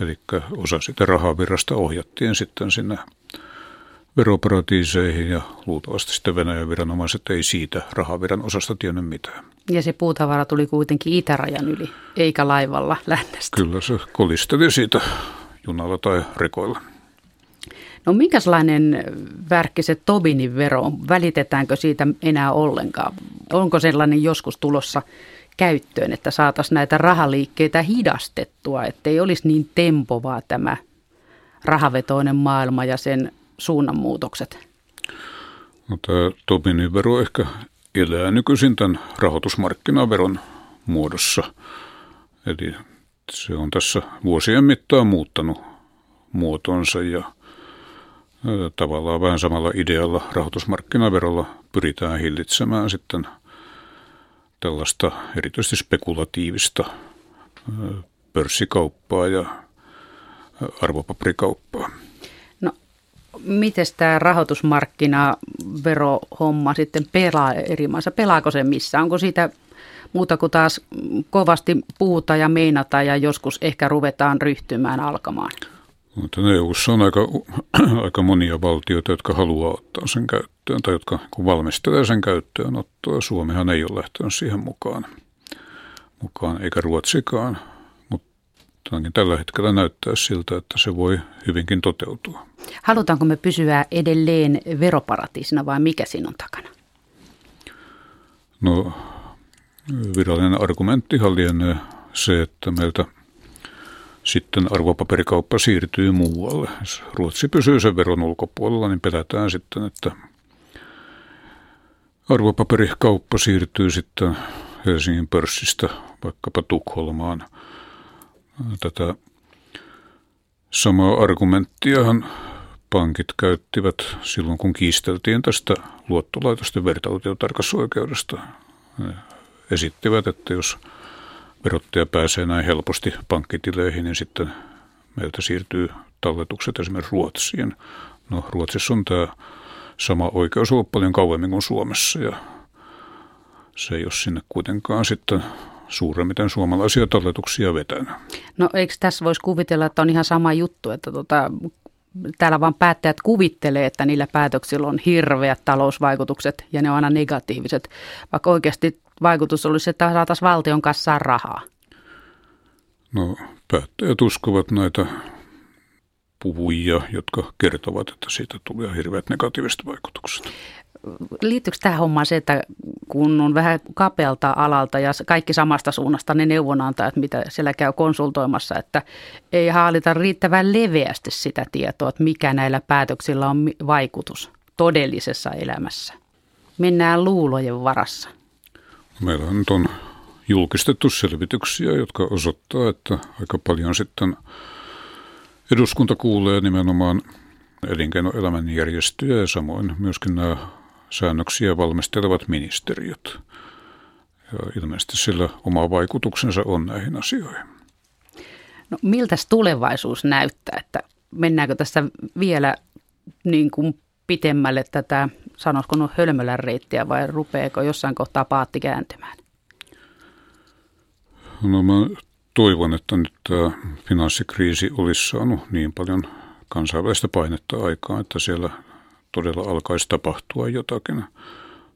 Eli osa sitä rahavirrasta ohjattiin sitten sinne veroparatiiseihin ja luultavasti sitten Venäjän viranomaiset ei siitä rahaviran osasta tiennyt mitään. Ja se puutavara tuli kuitenkin itärajan yli, eikä laivalla lännestä. Kyllä se kolisteli siitä junalla tai rekoilla. No minkälainen värkki se Tobinin vero on? Välitetäänkö siitä enää ollenkaan? Onko sellainen joskus tulossa käyttöön, että saataisiin näitä rahaliikkeitä hidastettua, ettei olisi niin tempovaa tämä rahavetoinen maailma ja sen suunnanmuutokset? No, tämä Tobinin vero ehkä elää nykyisin tämän rahoitusmarkkinaveron muodossa. Eli se on tässä vuosien mittaan muuttanut muotonsa ja tavallaan vähän samalla idealla rahoitusmarkkinaverolla pyritään hillitsemään sitten tällaista erityisesti spekulatiivista pörssikauppaa ja arvopaperikauppaa. No, miten tämä rahoitusmarkkinaverohomma sitten pelaa eri maissa? Pelaako se missä? Onko siitä muuta kuin taas kovasti puhuta ja meinata ja joskus ehkä ruvetaan ryhtymään alkamaan? Mutta EU:ssa on aika, aika monia valtioita, jotka haluaa ottaa sen käyttöön tai jotka kun valmistelee sen käyttöönottoa. Suomihan ei ole lähtenyt siihen mukaan, mukaan eikä Ruotsikaan, mutta tällä hetkellä näyttää siltä, että se voi hyvinkin toteutua. Halutaanko me pysyä edelleen veroparatiisina vai mikä siinä on takana? No virallinen argumenttihan lienee se, että meiltä – sitten arvopaperikauppa siirtyy muualle. Jos Ruotsi pysyy sen veron ulkopuolella, niin pelätään sitten, että arvopaperikauppa siirtyy sitten Helsingin pörssistä vaikkapa Tukholmaan. Tätä samaa argumenttiahan pankit käyttivät silloin, kun kiisteltiin tästä luottolaitosten vertailutiotarkasoikeudesta. esittivät, että jos verottaja pääsee näin helposti pankkitileihin, niin sitten meiltä siirtyy talletukset esimerkiksi Ruotsiin. No Ruotsissa on tämä sama oikeus ollut paljon kauemmin kuin Suomessa ja se ei ole sinne kuitenkaan sitten suuremmiten suomalaisia talletuksia vetänyt. No eikö tässä voisi kuvitella, että on ihan sama juttu, että tota, täällä vaan päättäjät kuvittelee, että niillä päätöksillä on hirveät talousvaikutukset ja ne on aina negatiiviset, vaikka oikeasti vaikutus olisi, että saataisiin valtion kassaan rahaa? No päättäjät uskovat näitä puhujia, jotka kertovat, että siitä tulee hirveät negatiiviset vaikutukset. Liittyykö tähän hommaan se, että kun on vähän kapealta alalta ja kaikki samasta suunnasta ne neuvonantajat, mitä siellä käy konsultoimassa, että ei haalita riittävän leveästi sitä tietoa, että mikä näillä päätöksillä on vaikutus todellisessa elämässä. Mennään luulojen varassa. Meillä nyt on julkistettu selvityksiä, jotka osoittaa, että aika paljon sitten eduskunta kuulee nimenomaan elinkeinoelämän järjestöjä ja samoin myöskin nämä säännöksiä valmistelevat ministeriöt. Ja ilmeisesti sillä oma vaikutuksensa on näihin asioihin. No miltä tulevaisuus näyttää, että mennäänkö tässä vielä niin kuin pitemmälle tätä, sanoisiko no hölmölän reittiä vai rupeeko jossain kohtaa paatti kääntymään? No mä toivon, että nyt tämä finanssikriisi olisi saanut niin paljon kansainvälistä painetta aikaan, että siellä todella alkaisi tapahtua jotakin.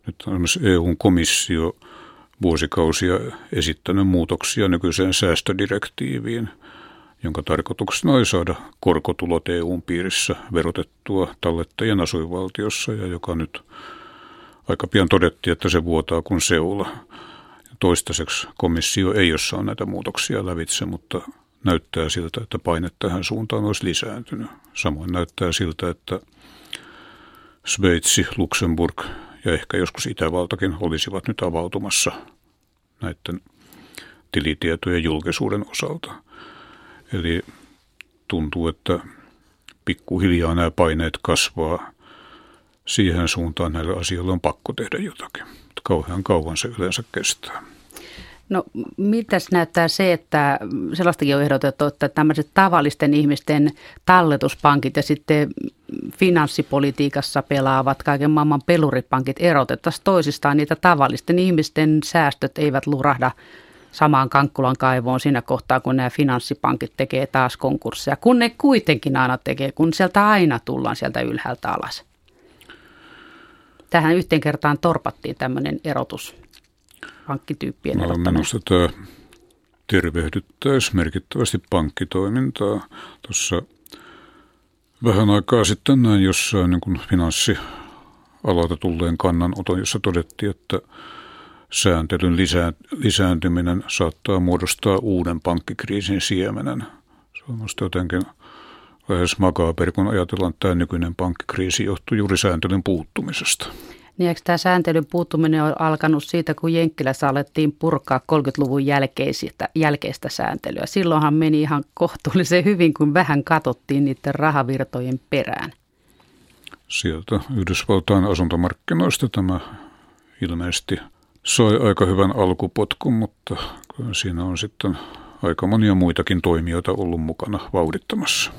Nyt on myös EU-komissio vuosikausia esittänyt muutoksia nykyiseen säästödirektiiviin, jonka tarkoituksena oli saada korkotulot EUn piirissä verotettua tallettajien asuinvaltiossa ja joka nyt aika pian todettiin, että se vuotaa kuin seula. Toistaiseksi komissio ei ole saanut näitä muutoksia lävitse, mutta näyttää siltä, että paine tähän suuntaan olisi lisääntynyt. Samoin näyttää siltä, että Sveitsi, Luxemburg ja ehkä joskus Itävaltakin olisivat nyt avautumassa näiden tilitietojen julkisuuden osalta. Eli tuntuu, että pikkuhiljaa nämä paineet kasvaa. Siihen suuntaan näillä asioilla on pakko tehdä jotakin. Kauhean kauan se yleensä kestää. No mitäs näyttää se, että sellaistakin on ehdotettu, että tämmöiset tavallisten ihmisten talletuspankit ja sitten finanssipolitiikassa pelaavat kaiken maailman peluripankit erotettaisiin toisistaan. Niitä tavallisten ihmisten säästöt eivät lurahda samaan Kankkulan kaivoon siinä kohtaa, kun nämä finanssipankit tekee taas konkursseja, kun ne kuitenkin aina tekee, kun sieltä aina tullaan sieltä ylhäältä alas. Tähän yhteen kertaan torpattiin tämmöinen erotus pankkityyppien no, Minusta tämä tervehdyttäisi merkittävästi pankkitoimintaa. Tuossa vähän aikaa sitten näin jossain niin finanssialalta tulleen kannanoton, jossa todettiin, että sääntelyn lisää, lisääntyminen saattaa muodostaa uuden pankkikriisin siemenen. Se on minusta jotenkin lähes makaaperi, kun ajatellaan, että tämä nykyinen pankkikriisi johtuu juuri sääntelyn puuttumisesta. Niin eikö tämä sääntelyn puuttuminen on alkanut siitä, kun Jenkkilässä alettiin purkaa 30-luvun jälkeistä, jälkeistä sääntelyä. Silloinhan meni ihan kohtuullisen hyvin, kun vähän katsottiin niiden rahavirtojen perään. Sieltä Yhdysvaltain asuntomarkkinoista tämä ilmeisesti sai aika hyvän alkupotkun, mutta siinä on sitten aika monia muitakin toimijoita ollut mukana vauhdittamassa.